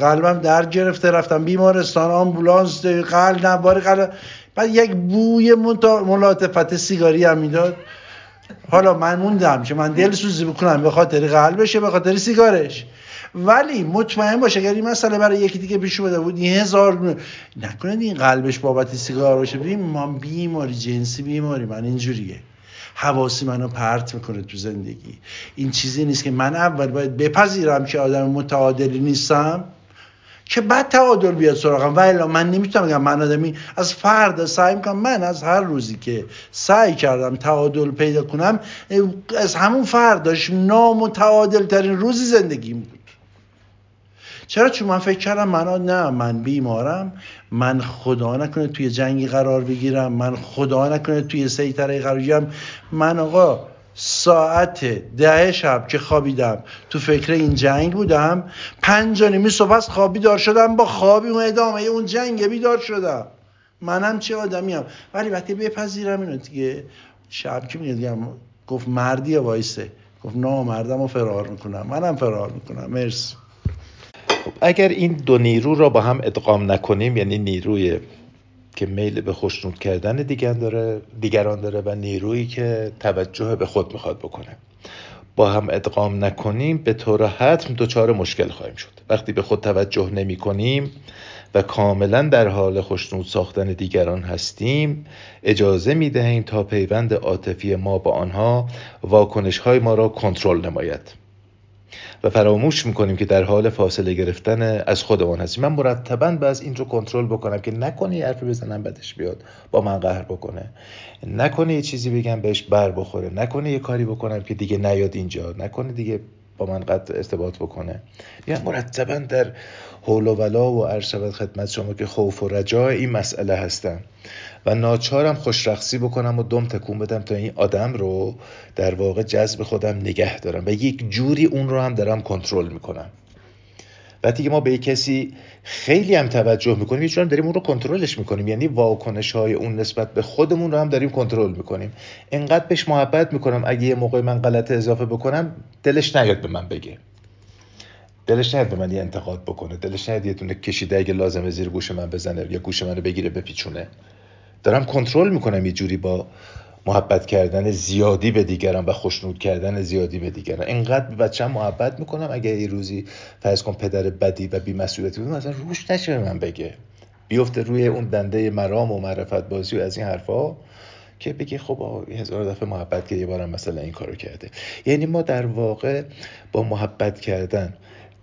A: قلبم در گرفته رفتم بیمارستان آمبولانس قلب نباری قلب. بعد یک بوی ملاطفت سیگاری هم می‌داد. حالا من موندم که من دل سوزی بکنم به خاطر قلبشه به خاطر سیگارش. ولی مطمئن باشه اگر این مسئله برای یکی دیگه پیش اومده بود این هزار نکنید این قلبش بابت سیگار باشه. ببین ما بیماری جنسی بیماری من اینجوریه. حواسی منو پرت می‌کنه تو زندگی. این چیزی نیست که من اول باید بپذیرم که آدم متعادلی نیستم که بعد تعادل بیاد سراغم. و الا من نمی‌تونم بگم من آدمی از فرد سعی می‌کنم. من از هر روزی که سعی کردم تعادل پیدا کنم از همون فرداش نامتعادل ترین روزی زندگیم بود. چرا؟ چون من فکر کردم من نه من بیمارم. من خدا نکنه توی جنگی قرار بگیرم. من خدا نکنه توی سیطره قرار بگیرم. من آقا ساعت ده شب که خوابیدم تو فکر این جنگ بودم. پنج نیمی صبح خوابی دار شدم با خوابی اون ادامه اون جنگ بیدار شدم. منم چه آدمی هم ولی وقتی بپذیرم اینو دیگه شب که میگم گفت مردی وایسه. گفت نامردم رو فرار می‌کنم. منم فرار می‌کنم. مرسی.
B: خب اگر این دو نیرو را با هم ادغام نکنیم یعنی نیروی که میل به خوشنود کردن دیگران داره دیگران داره و نیرویی که توجه به خود می‌خواد بکنه. با هم ادغام نکنیم به طور حتم دچار مشکل خواهیم شد. وقتی به خود توجه نمی کنیم و کاملا در حال خوشنود ساختن دیگران هستیم اجازه می دهیم تا پیوند عاطفی ما با آنها واکنش های ما را کنترل نماید. و فراموش می‌کنیم که در حال فاصله گرفتن از خودمان هستیم. من مرتبا باز این رو کنترل بکنم که نکنه یه حرفی بزنم بدش بیاد با من قهر بکنه. نکنه یه چیزی بگم بهش بر بخوره. نکنه یه کاری بکنم که دیگه نیاد اینجا. نکنه دیگه با من قطع ارتباط بکنه. یا مرتبا در حول و ولا و عرض خدمت شما که خوف و رجا این مسئله هستم و ناچارم خوشرخصی بکنم و دم تکون بدم تا این آدم رو در واقع جذب خودم نگه دارم و یک جوری اون رو هم دارم کنترل می‌کنم. وقتی که ما به کسی خیلی هم توجه می‌کنیم یه داریم اون رو کنترلش می‌کنیم. یعنی واکنش های اون نسبت به خودمون رو هم داریم کنترل می‌کنیم. انقدر بهش محبت می‌کنم اگه یه موقع من غلط اضافه بکنم دلش نیاد به من بگه. دلش نیاد به من یه انتقاد بکنه. دلش نیاد یه دونه کشیده اگه لازمه زیر گوش من بزنه یا گوش منو بگیره بپیچونه. دارم کنترل می‌کنم یه جوری با محبت کردن زیادی به دیگران و خوشنود کردن زیادی به دیگران. اینقدر به محبت می‌کنم اگه یه روزی فرض کن پدر بدی و بیمسئولیتی بود مثلا روش نشه من بگه. بیفته روی اون دنده مرام و معرفت بازی و از این حرفا که بگی خب هزار دفعه محبت که یه بارم مثلا این کارو کرده. یعنی ما در واقع با محبت کردن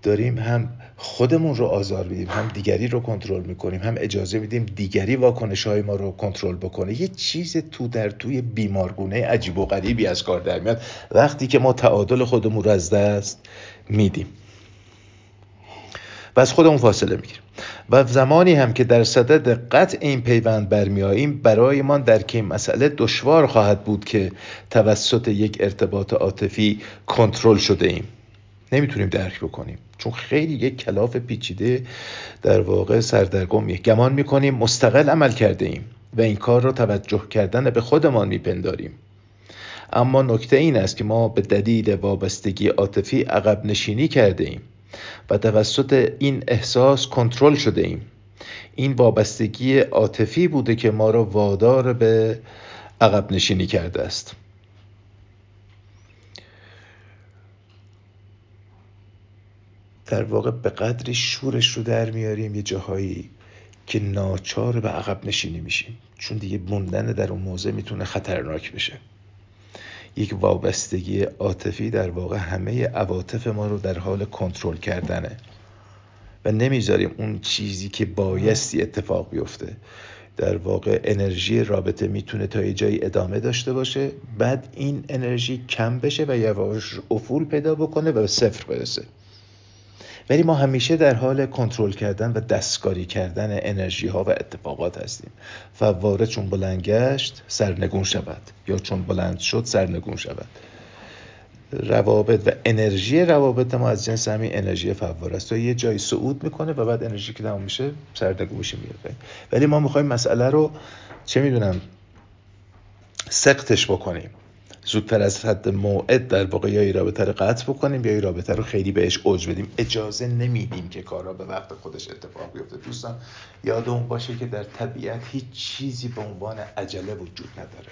B: داریم هم خودمون رو آزار میدیم هم دیگری رو کنترل می‌کنیم هم اجازه میدیم دیگری واکنش های ما رو کنترل بکنه. یه چیز تو در توی بیمارگونه عجیب و غریبی از کار در میاد. وقتی که ما تعادل خودمون رو از دست میدیم. و از خودمون فاصله می‌گیریم. و زمانی هم که در صدد قطع این پیوند برمیاییم ما در این مسئله دشوار خواهد بود که توسط یک ارتباط عاطفی کنترل شده ایم. نمی‌تونیم درک بکنیم. چون خیلی یک کلاف پیچیده در واقع سردرگمیه گمان می‌کنیم مستقل عمل کرده ایم و این کار را توجه کردن به خودمان میپنداریم. اما نکته این است که ما به دلیل وابستگی عاطفی عقب نشینی کرده ایم و توسط این احساس کنترل شده ایم. این وابستگی عاطفی بوده که ما را وادار به عقب نشینی کرده است. در واقع به قدری شورش رو در میاریم یه جاهایی که ناچار به عقب نشینی میشیم. چون دیگه موندن در اون موضع می‌تونه خطرناک بشه. یک وابستگی عاطفی در واقع همه عواطف ما رو در حال کنترل کردنه. و نمی‌ذاریم اون چیزی که بایستی اتفاق بیفته. در واقع انرژی رابطه می‌تونه تا یه جایی ادامه داشته باشه. بعد این انرژی کم بشه و یواش افول پیدا بکنه و به صفر برسه. ولی ما همیشه در حال کنترل کردن و دستکاری کردن انرژی ها و اتفاقات هستیم. فواره چون بلند گشت سرنگون شود. یا چون بلند شد سرنگون شود. روابط و انرژی روابط ما از جنس همین انرژی فواره است. تو یه جایی صعود می‌کنه و بعد انرژی که تمام میشه سرنگون میشه میره ولی ما می‌خوایم مسئله رو چه می‌دونم سقطش بکنیم. زودتر از حد موعد در واقع یا این رابطه رو قطع بکنیم یا این رابطه رو خیلی بهش اوج بدیم. اجازه نمیدیم که کارا به وقت خودش اتفاق بیفته. دوستان یادمون باشه که در طبیعت هیچ چیزی به عنوان عجله وجود نداره.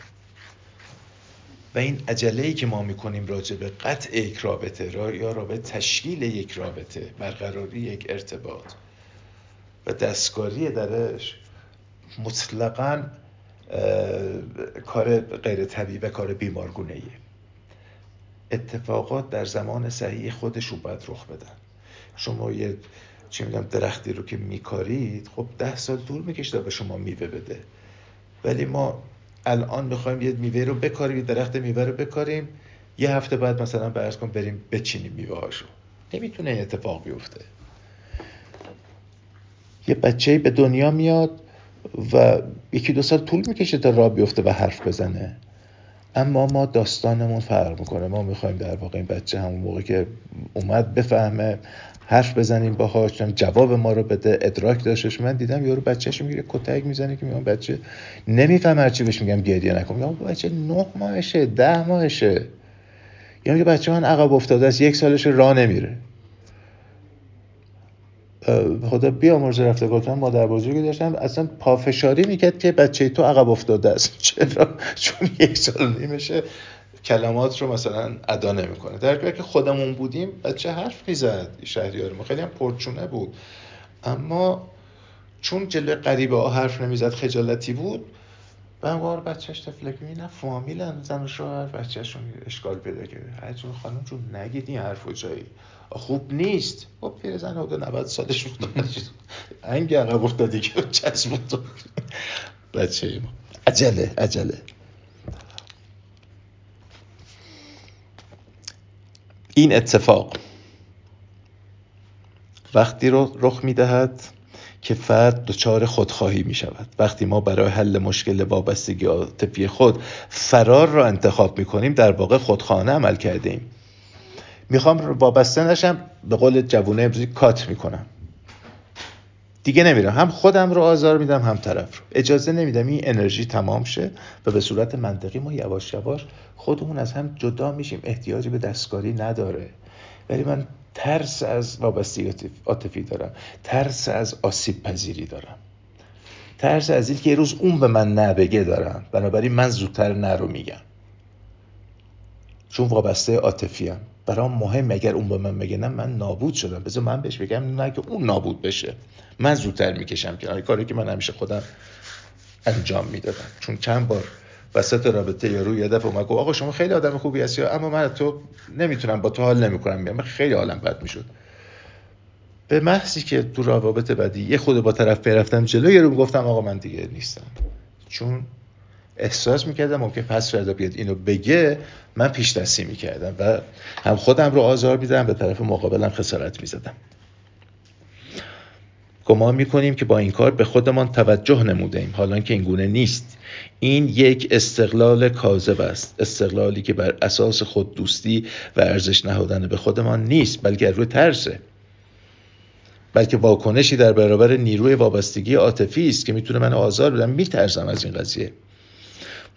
B: و این عجله ای که ما می‌کنیم راجع به قطع یک رابطه را یا رابطه تشکیل یک رابطه برقراری یک ارتباط و دستکاری درش مطلقاً کار غیر طبیعی و کار بیمارگونه ایه اتفاقات در زمان صحیح خودشون باید رخ بدن. شما یه چی میگم درختی رو که میکارید خب ده سال طول می‌کشه به شما میوه بده. ولی ما الان می‌خوایم یه میوه رو بکاریم درخت میوه رو بکاریم یه هفته بعد مثلا برس کن بریم بچینیم میوه هاشو نمی‌تونه این اتفاق بیفته. یه بچه به دنیا میاد و یکی دو سال طول می‌کشه تا راه بیفته و حرف بزنه. اما ما داستانمون فرق می‌کنه. ما می‌خوایم در واقع این بچه همون موقع که اومد بفهمه حرف بزنیم باهاش جواب ما رو بده ادراک داشتش. من دیدم یارو بچهش می‌گیره کتک می‌زنه که میگم بچه نمی‌فهمه هرچی بهش میگم گریه نکن. میگم بچه نه ماهشه ده ماهشه. یا میگه بچه من عقب افتاده است یک سالش راه نمیره. خدا بیامرز رفته گفتم مادر بزرگی داشتم. اصلا پافشاری می‌کرد که بچه تو عقب افتاده است. *laughs* چرا؟ چون یک سال نیمشه کلمات رو مثلا ادا نمی‌کنه. در که خودمون بودیم بچه حرف می‌زد شهریار ما. خیلی هم پرچونه بود. اما چون جلوی غریبه ها حرف نمی‌زد خجالتی بود و بار بچهش تفلکی نه فامیلن زن و شوهر بچهشون اشکال پیدا کرده. هر جون خانم چون نگید این حرف جایی. خوب نیست. خب زن حدود 90 سالش بود. انگ عقب افتادی که چشم تو. بچه ما. عجله عجله. این اتفاق وقتی رو رخ می‌دهد که فرد دچار خودخواهی می شود وقتی ما برای حل مشکل وابستگی عاطفی خود فرار را انتخاب می کنیم در واقع خودخانه عمل کرده ایم. می‌خوام وابسته نشم به قول جوونه امروزی کات می‌کنم. دیگه نمیرم. هم خودم رو آزار میدم هم طرف رو. اجازه نمیدم این انرژی تمام شه و به صورت منطقی ما یواش یواش خودمون از هم جدا میشیم. احتیاجی به دستکاری نداره. ولی من ترس از وابستگی عاطفی دارم. ترس از آسیب پذیری دارم. ترس از اینکه یه روز اون به من نبگه دارم. بنابراین من زودتر نه رو میگم. چون وابسته عاطفی ام برام مهم اگر اون به من میگه نه من نابود شدم. بذار من بهش بگم نه که اون نابود بشه. من زودتر می‌کشم که کاری که من همیشه خودم انجام می‌دادم. چون چند بار وسط رابطه یا روی دفعه اومد گفت آقا شما خیلی آدم خوبی هستی. اما من تو نمی‌تونم با تو حال نمی‌کنم من خیلی حالم بد می‌شد. به محضی که تو روابط بعدی یه خود با طرف می‌رفتم جلو یه رو گفتم آقا من دیگه نیستم. چون احساس می‌کردم ممکن پس فردا بیاد اینو بگه من پیش دستی می‌کردم و هم خودم رو آزار میدم به طرف مقابلم خسارت می‌زدم. گمان می‌کنیم که با این کار به خودمان توجه نموده ایم حالا که این گونه نیست. این یک استقلال کاذب است. استقلالی که بر اساس خود دوستی و ارزش نهادن به خودمان نیست بلکه روی ترسه. بلکه واکنشی در برابر نیروی وابستگی عاطفی است که می‌تونه من آزار بدم. میترسم از این قضیه.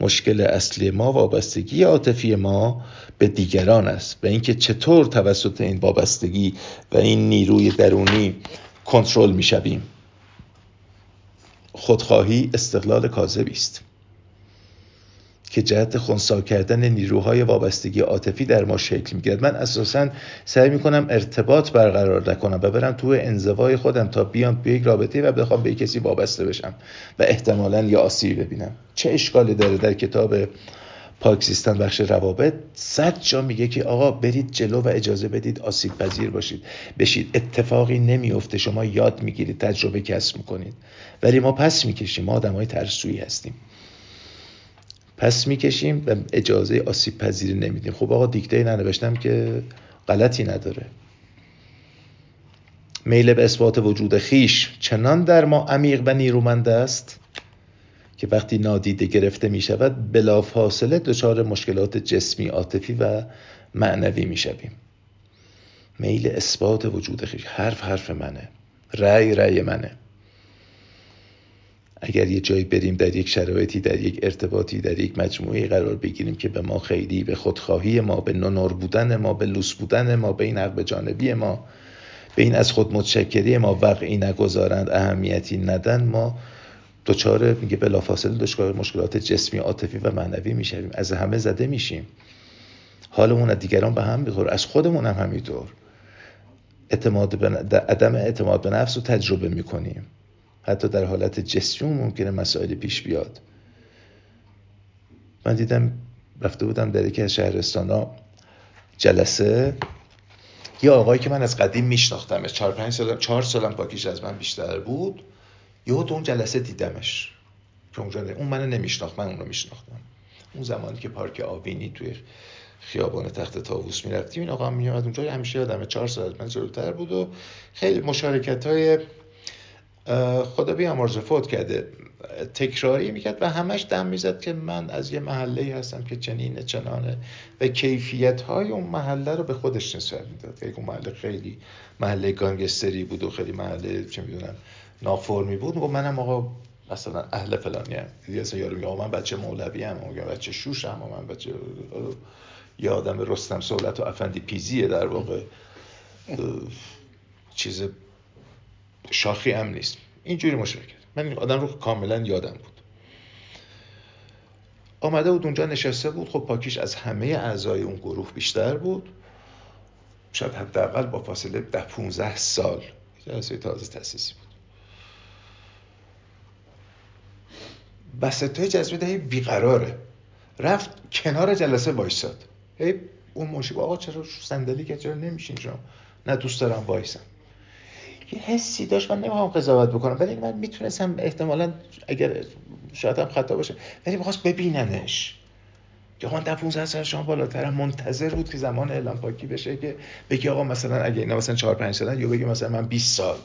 B: مشکل اصلی ما وابستگی عاطفی ما به دیگران است. و اینکه چطور توسط این وابستگی و این نیروی درونی کنترل می‌شویم. خودخواهی استقلال کاذبی است. که جهت خونسا کردن نیروهای وابستگی عاطفی در ما شکل می‌گیرد. من اساسا سعی می‌کنم ارتباط برقرار نکنم و برم تو انزوای خودم تا بیام به یک رابطه و بخوام به کسی وابسته بشم و احتمالا یا آسیبی ببینم. چه اشکالی داره در کتاب پاکسیستان بخش روابط صد جا میگه که آقا برید جلو و اجازه بدید آسیب پذیر باشید. بشید. اتفاقی نمیفته شما یاد می‌گیرید. تجربه کسب می‌کنید. ولی ما پس می‌کشیم. ما آدم های ترسویی هستیم. پس می‌کشیم و اجازه آسیب پذیری نمیدیم. خب آقا دیکته ننوشتم که غلطی نداره. میل به اثبات وجود خیش چنان در ما عمیق و نیرومند است؟ که وقتی نادیده گرفته می شود بلا فاصله دچار مشکلات جسمی عاطفی و معنوی می شویم میل اثبات وجود خیش حرف حرف منه. رأی رأی منه. اگر یه جایی بریم در یک شرایطی در یک ارتباطی در یک مجموعه قرار بگیریم که به ما خیلی به خودخواهی ما به نونور بودن ما به لوس بودن ما به این حق جانبی ما به این از خود متشکری ما وقعی نگذارند اهمیتی ندن ما دچار میگه بلافاصله دچار مشکلات جسمی عاطفی و معنوی می‌شویم. از همه زده میشیم. حالمون از دیگران به هم می‌خوره. از خودمون هم همینطور. اعتماد به عدم اعتماد به نفس رو تجربه می‌کنیم. حتی در حالت جسمی ممکنه مسائل پیش بیاد. من دیدم رفته بودم در یکی از شهرستان جلسه. یه آقایی که من از قدیم میشناختمش. چهار پنج سال چهار سالم پاکیش از من بیشتر بود. یهو تو اون جلسه دیدمش. که اونجا اون منو نمیشناخت من اون رو میشناختم. اون زمانی که پارک آبینی توی خیابان تخت تاووس می‌رفتیم این آقا میومد اونجا همیشه یادمه چهار سال من جلوتر بود و خیلی مشارکت های خدا بیامرز فوت کرده. تکراری می‌کرد و همش دم می‌زد که من از یه محله هستم که چنینه چنانه و کیفیت های اون محله رو به خودش نسبت می‌داد. که اون محله خیلی محله گانگستری بود و خیلی محله چه می‌دونم نافرمی بود. و منم آقا مثلا اهل فلانی هم دیگه اصلا یارو میگه من بچه مولوی هم میگه بچه شوش هم من بچه یه آدم رستم سولت و افندی پیزیه در واقع. چیز شاخی هم نیست. اینجوری مشارکت من این آدم رو کاملا یادم بود. آمده بود اونجا نشسته بود. خب پاکیش از همه اعضای اون گروه بیشتر بود. شاید حداقل با فاصله ده 15 سال. جلسه تازه تاسیسی بود. بسطای جذبه دهی بیقراره. رفت کنار جلسه وایساد. هی اون مشی آقا چرا صندلی که چرا نمیشین شما؟ نه دوست دارم وایسم. یه حسی داشت من نمی‌خوام قضاوت بکنم ولی من می‌تونستم احتمالا اگر شاید هم خطا باشه ولی می‌خواست ببیننش. که آقا در 15 سال شما بالاتر منتظر بود که زمان اعلام پاکی بشه که بگی آقا مثلا اگه اینا مثلا 4 5 سالن یا بگی مثلا من 20 سال.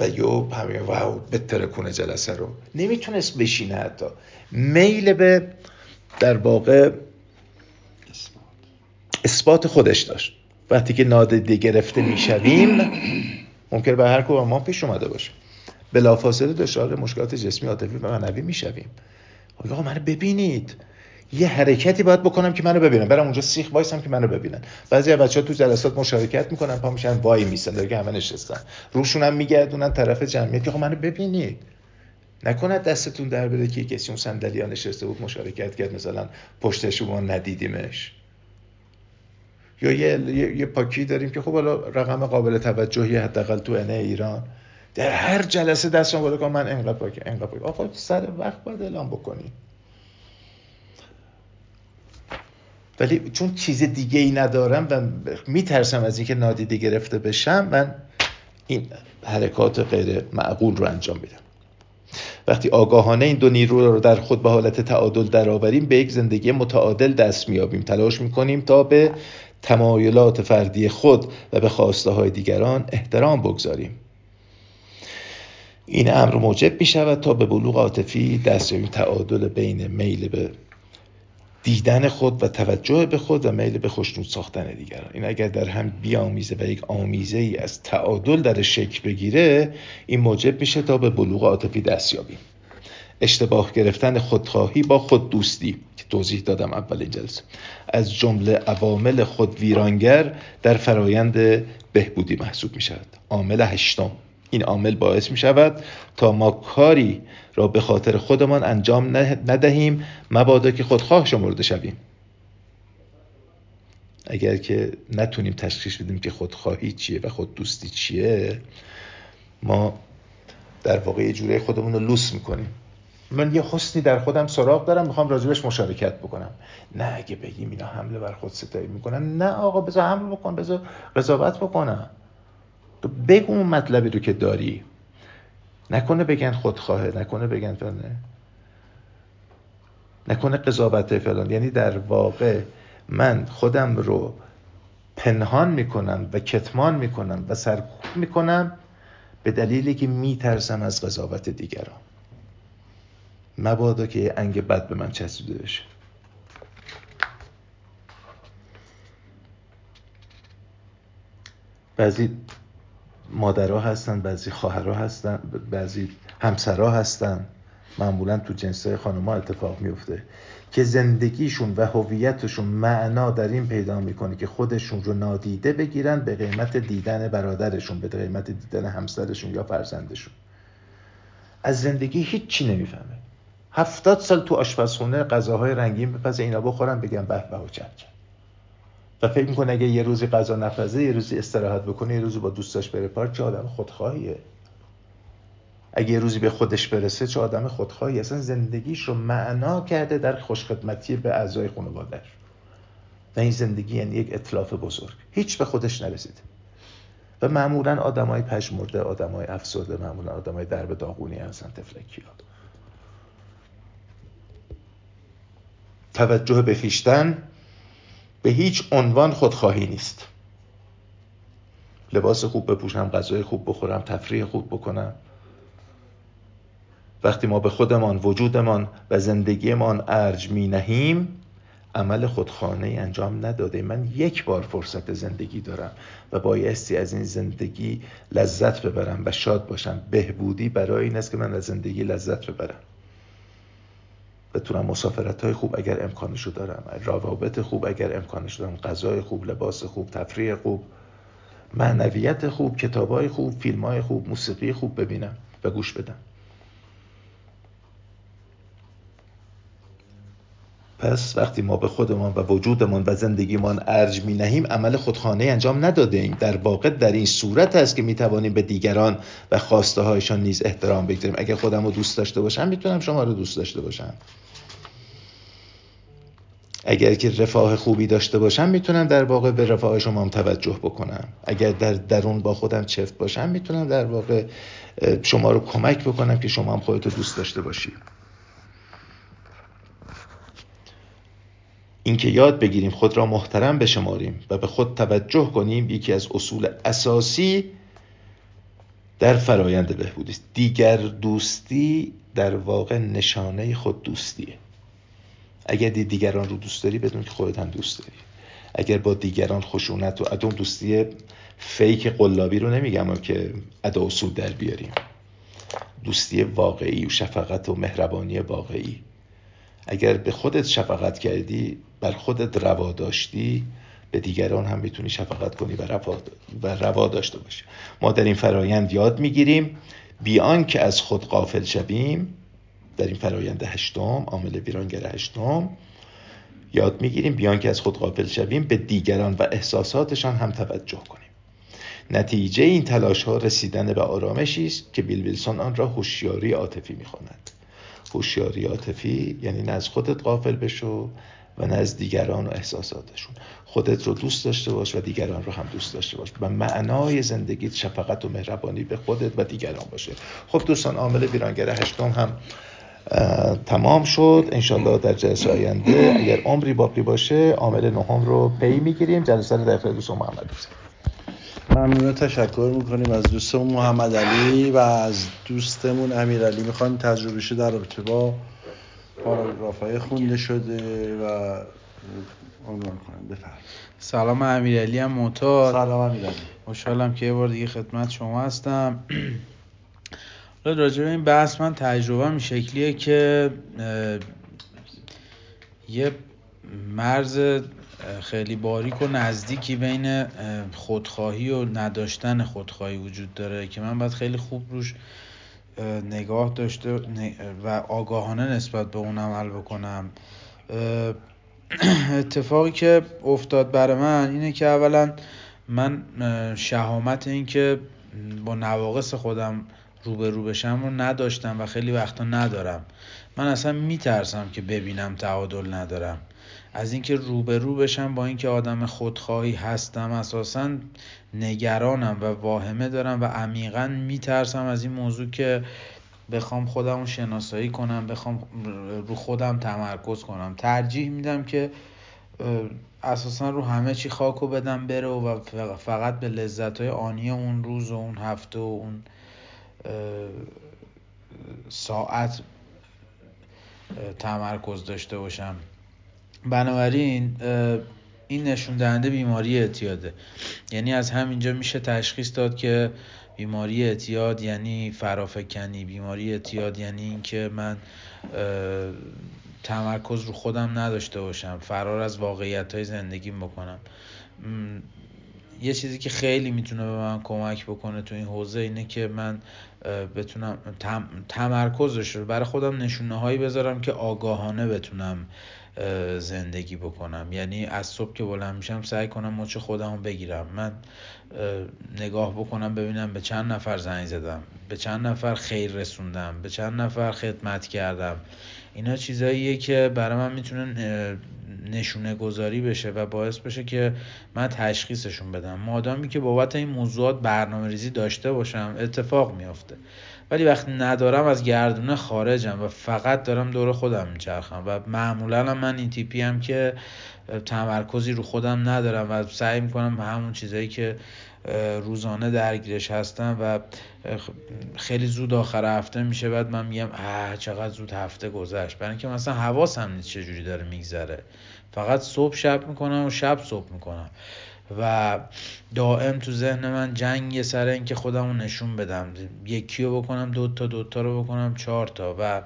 B: و یو همین واو بتره کنه جلسه رو. نمی‌تونست بشینه حتی. میل به در واقع اثبات خودش داشت. وقتی که نادیده گرفته می‌شویم ممکن به هر کدوم ما پیش اومده باشه. بلافاصله دچار مشکلات جسمی عاطفی و معنوی می‌شویم. آقا منو ببینید. یه حرکتی باید بکنم که منو ببینن. برم اونجا سیخ وایسم که منو ببینن. بعضی از بچه‌ها تو جلسات مشارکت می‌کنن پا میشن وای میسن دیگه همه نشستن. روشون هم میگردونن طرف جمعیت که آقا منو ببینید. نکند دستتون در بده که کسی اون صندلی نشسته بود مشارکت کرد مثلا پشت شما ندیدیمش. یا یه, یه, پاکی داریم که خب حالا رقم قابل توجهی حداقل تو انه ایران. در هر جلسه دستم بالا کن من انقدر پاکی انقدر پاکی آقا سر وقت باید اعلام بکنی. ولی چون چیز دیگه ای ندارم و میترسم از اینکه نادیده گرفته بشم من این حرکات غیر معقول رو انجام میدم. وقتی آگاهانه این دو نیرو رو در خود به حالت تعادل درآوریم به یک زندگی متعادل دست میابیم تلاش می‌کنیم تا به تمایلات فردی خود و به خواسته های دیگران احترام بگذاریم. این امر موجب می شود تا به بلوغ عاطفی دست تعادل بین میل به دیدن خود و توجه به خود و میل به خوشنود ساختن دیگران. این اگر در هم بیامیزه و یک آمیزه ای از تعادل در شکل بگیره این موجب میشه تا به بلوغ عاطفی دست یابیم. اشتباه گرفتن خودخواهی با خود دوستی که توضیح دادم اول جلسه. از جمله عوامل خود ویرانگر در فرایند بهبودی محسوب می شود عامل هشتم. این عامل باعث می شود تا ما کاری را به خاطر خودمان انجام ندهیم مبادا که خودخواه شمرده شویم. اگر که نتونیم تشخیص بدیم که خودخواهی چیه و خود دوستی چیه ما در واقع یه جوری خودمون رو لوس می‌کنیم. من یه حسنی در خودم سراغ دارم می‌خوام راجبش مشارکت بکنم. نه اگه بگیم اینا حمله بر خود ستایی می‌کنن نه آقا بذار حمله بکن بذار قضاوت بکنم بگو اون مطلبی رو که داری. نکنه بگن خودخواهه نکنه بگن فلانه. نکنه قضاوت فلان. یعنی در واقع من خودم رو پنهان می‌کنم و کتمان می‌کنم و سرکوب می‌کنم به دلیلی که میترسم از قضاوت دیگران. مبادا که انگ بد به من چسبیده بشه. بعضی مادرها هستن بعضی خواهرها هستن بعضی همسرها هستن. معمولا تو جنسه خانمها اتفاق میفته که زندگیشون و هویتشون معنا در این پیدا می‌کنه که خودشون رو نادیده بگیرن به قیمت دیدن برادرشون به قیمت دیدن همسرشون یا فرزندشون. از زندگی هیچی نمی‌فهمه. هفتاد سال تو آشپزخونه غذاهای رنگین بپزه اینا بخورن بگن به به و و فکر می‌کنه اگه یه روزی غذا نپزه یه روزی استراحت بکنه یه روزی با دوستاش بره پارک چه آدم خودخواهیه؟ اگه یه روزی به خودش برسه چه آدم خودخواهی اصلا زندگیش رو معنا کرده در خوشخدمتی به اعضای خانوادهش و این زندگی یعنی یک اطلاف بزرگ. هیچ به خودش نرسیده و معمولا آدمای پژمرده آدمای افسرده معمولا آدمای درب داغونی هستن تفلکی ها توجه به خیشتن به هیچ عنوان خودخواهی نیست. لباس خوب بپوشم غذای خوب بخورم تفریح خوب بکنم. وقتی ما به خودمان وجودمان و زندگیمان ارج می نهیم عمل خودخانه انجام نداده. من یک بار فرصت زندگی دارم و بایستی از این زندگی لذت ببرم و شاد باشم. بهبودی برای این است که من از زندگی لذت ببرم. بتونم مسافرت های خوب اگر امکانشو دارم روابط خوب اگر امکانشو دارم غذای خوب لباس خوب تفریح خوب معنویت خوب کتاب های خوب فیلم های خوب موسیقی خوب ببینم و گوش بدم. پس وقتی ما به خودمان و وجودمان و زندگیمان ارج می نهیم عمل خودخانه انجام نداده ایم در واقع در این صورت است که می توانیم به دیگران و خواسته هایشان نیز احترام بگذاریم. اگر خودم رو دوست داشته باشم می‌تونم شما رو دوست داشته باشم. اگر که رفاه خوبی داشته باشم می‌تونم در واقع به رفاه شما هم توجه بکنم. اگر در درون با خودم چفت باشم می‌تونم در واقع شما رو کمک بکنم که شما هم خودتو دوست داشته باشید اینکه یاد بگیریم خود را محترم بشماریم و به خود توجه کنیم یکی از اصول اساسی در فرایند بهبودی است. دیگر دوستی در واقع نشانه خود دوستیه. اگر دیگران رو دوست داری بدون که خودت هم دوست داری. اگر با دیگران خشونت و عدم دوستی فیک قلابی رو نمیگم که ادا سود در بیاریم. دوستی واقعی و شفقت و مهربانی واقعی. اگر به خودت شفقت کردی بر خودت روا داشتی به دیگران هم می‌تونی شفقت کنی و روا, و روا داشته باشی. ما در این فرایند یاد می‌گیریم. بیان که از خود قافل شویم در این فرایند هشتم عامل ویرانگر هشتم یاد می‌گیریم بیان که از خود قافل شویم به دیگران و احساساتشان هم توجه کنیم. نتیجه این تلاش ها رسیدن به آرامشی است که بیل ویلسون آن را هوشیاری عاطفی می‌خواند. هوشیاری عاطفی یعنی نه از خودت قافل بشو و نه از دیگران و احساساتشون. خودت رو دوست داشته باش و دیگران رو هم دوست داشته باش. و معنای زندگیت شفقت و مهربانی به خودت و دیگران باشه. خب دوستان عامل ویرانگر هشتم هم تمام شد. انشالله در جلسه آینده اگر عمری باقی باشه عامل نهم رو پی می‌گیریم. جلسه رو در دوست محمد
A: ممنون. تشکر می‌کنیم از دوستمون محمد علی و از دوستمون امیر علی. می‌خوایم تجربهشو در رابطه با پاراگراف های خونده شده و عنوان کنم. بفرم
D: سلام امیرعلی هم معتاد.
A: سلام امیرعلی
D: خوشحالم که یه بار دیگه خدمت شما هستم. *clears throat* راجع به این بحث من تجربه این شکلیه که یه مرز خیلی باریک و نزدیکی بین خودخواهی و نداشتن خودخواهی وجود داره که من باید خیلی خوب روش نگاه داشته و آگاهانه نسبت به اون عمل بکنم. *clears throat* اتفاقی که افتاد برای من اینه که اولا من شهامت این که با نواقص خودم روبرو بشم رو نداشتم و خیلی وقتا ندارم. من اصلا میترسم که ببینم تعادل ندارم. از اینکه روبرو بشم با اینکه آدم خودخواهی هستم اساسا نگرانم و واهمه دارم و عمیقا میترسم از این موضوع که بخوام خودم شناسایی کنم بخوام رو خودم تمرکز کنم. ترجیح میدم که اساسا رو همه چی خاکو بدم بره و فقط به لذت های آنی اون روز و اون هفته و اون ساعت تمرکز داشته باشم. بنابراین این نشون دهنده بیماری اعتیاده. یعنی از همینجا میشه تشخیص داد که بیماری اعتیاد یعنی فرافکنی. بیماری اعتیاد یعنی اینکه من تمرکز رو خودم نداشته باشم. فرار از واقعیت های زندگیم بکنم یه چیزی که خیلی می‌تونه به من کمک بکنه تو این حوزه اینه که من بتونم تمرکزش رو برای خودم نشونه هایی بذارم که آگاهانه بتونم زندگی بکنم. یعنی از صبح که بلند میشم سعی کنم مچ خودم رو بگیرم. من نگاه بکنم ببینم به چند نفر زنگ زدم به چند نفر خیر رسوندم به چند نفر خدمت کردم. اینا چیزاییه که برای من می‌تونه نشونه گذاری بشه و باعث بشه که من تشخیصشون بدم. مادامی که بابت این موضوعات برنامه ریزی داشته باشم اتفاق میافته. ولی وقتی ندارم از گردونه خارجم و فقط دارم دور خودم میچرخم و معمولا من این تیپی هم که تمرکزی رو خودم ندارم و سعی می‌کنم همون چیزایی که روزانه درگیرش هستم و خیلی زود آخر هفته میشه بعد من میگم اه چقدر زود هفته گذشت. برای اینکه مثلا حواسم نیست چجوری داره میگذره. فقط صبح شب می‌کنم و شب صبح می‌کنم. و دائم تو ذهن من جنگ سر اینکه خودم رو نشون بدم. یکی رو بکنم دوتا دوتا رو بکنم چهار تا و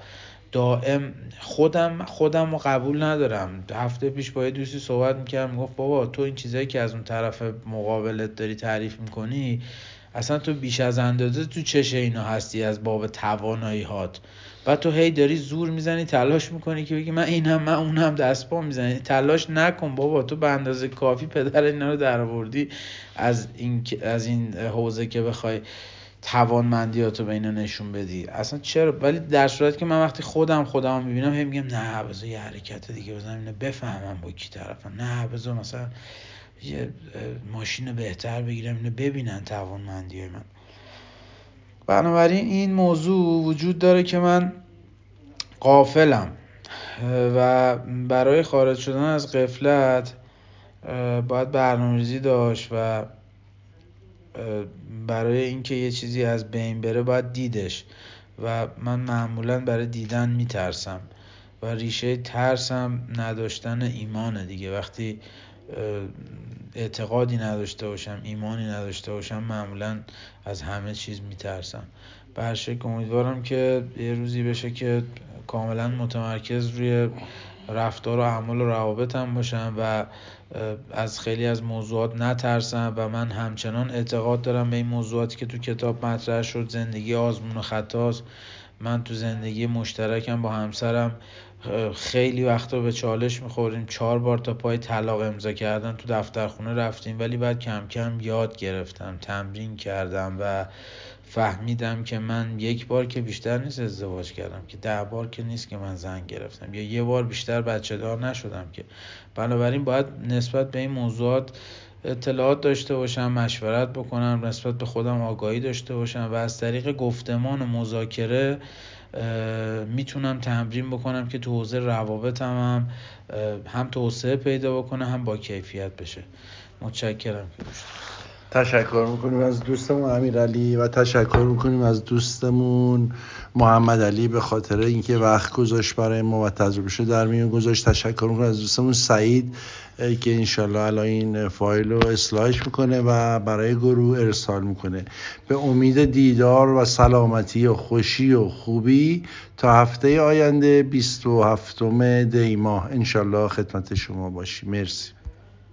D: دائم خودم خودم رو قبول ندارم. هفته پیش با یه دوستی صحبت می‌کردم می‌گفت بابا تو این چیزایی که از اون طرف مقابلت داری تعریف می‌کنی اصلا تو بیش از اندازه تو چشه اینا هستی از باب توانایی هات و تو هی داری زور می‌زنی تلاش می‌کنی که بگی من اینم من اونم دست پا می‌زنی. تلاش نکن بابا تو به اندازه کافی پدر اینا رو در از این از این حوزه که بخوای توانمندیاتو به اینا نشون بدی. اصلا چرا؟ ولی در صورتی که من وقتی خودم خودم می‌بینم هی میگم نه بذار یه حرکت دیگه بزنم اینو بفهمم با کی طرفم. نه بذار مثلا یه ماشین بهتر بگیرم اینو ببینن توانمندی من. بنابراین این موضوع وجود داره که من قافلم و برای خارج شدن از قفلت باید برنامه‌ریزی داشت و برای اینکه یه چیزی از بین بره باید دیدش. و من معمولا برای دیدن میترسم و ریشه ترسم نداشتن ایمانه دیگه. وقتی اعتقادی نداشته باشم ایمانی نداشته باشم معمولا از همه چیز میترسم. شکل امیدوارم که یه روزی بشه که کاملا متمرکز روی رفتار و اعمال و روابطم باشم و از خیلی از موضوعات نترسم و من همچنان اعتقاد دارم به این موضوعاتی که تو کتاب مطرح شد زندگی آزمون و خطاست. من تو زندگی مشترکم با همسرم. خیلی وقتا به چالش می‌خوریم چهار بار تا پای طلاق امضا کردن تو دفتر خونه رفتیم ولی بعد کم کم یاد گرفتم تمرین کردم و فهمیدم که من یک بار که بیشتر نیست ازدواج کردم که ده بار که نیست که من زن گرفتم. یا یه بار بیشتر بچه دار نشدم که. بنابراین باید نسبت به این موضوعات اطلاعات داشته باشم مشورت بکنم نسبت به خودم آگاهی داشته باشم و از طریق گفتمان و مذاکره می‌تونم تمرین بکنم که تو حوزه روابطم هم هم توسعه پیدا بکنه هم با کیفیت بشه. متشکرم. که
A: تشکر می‌کنیم از دوستمون امیرعلی و تشکر می‌کنیم از دوستمون محمد علی به خاطر اینکه وقت گذاشت برای ما و تجربه در میون گذاشت. تشکر می‌کنیم از دوستمون سعید که انشالله الان این فایل رو اصلاحش می‌کنه و برای گروه ارسال می‌کنه. به امید دیدار و سلامتی و خوشی و خوبی تا هفته آینده 27 دی ماه. انشالله خدمت شما باشی. مرسی.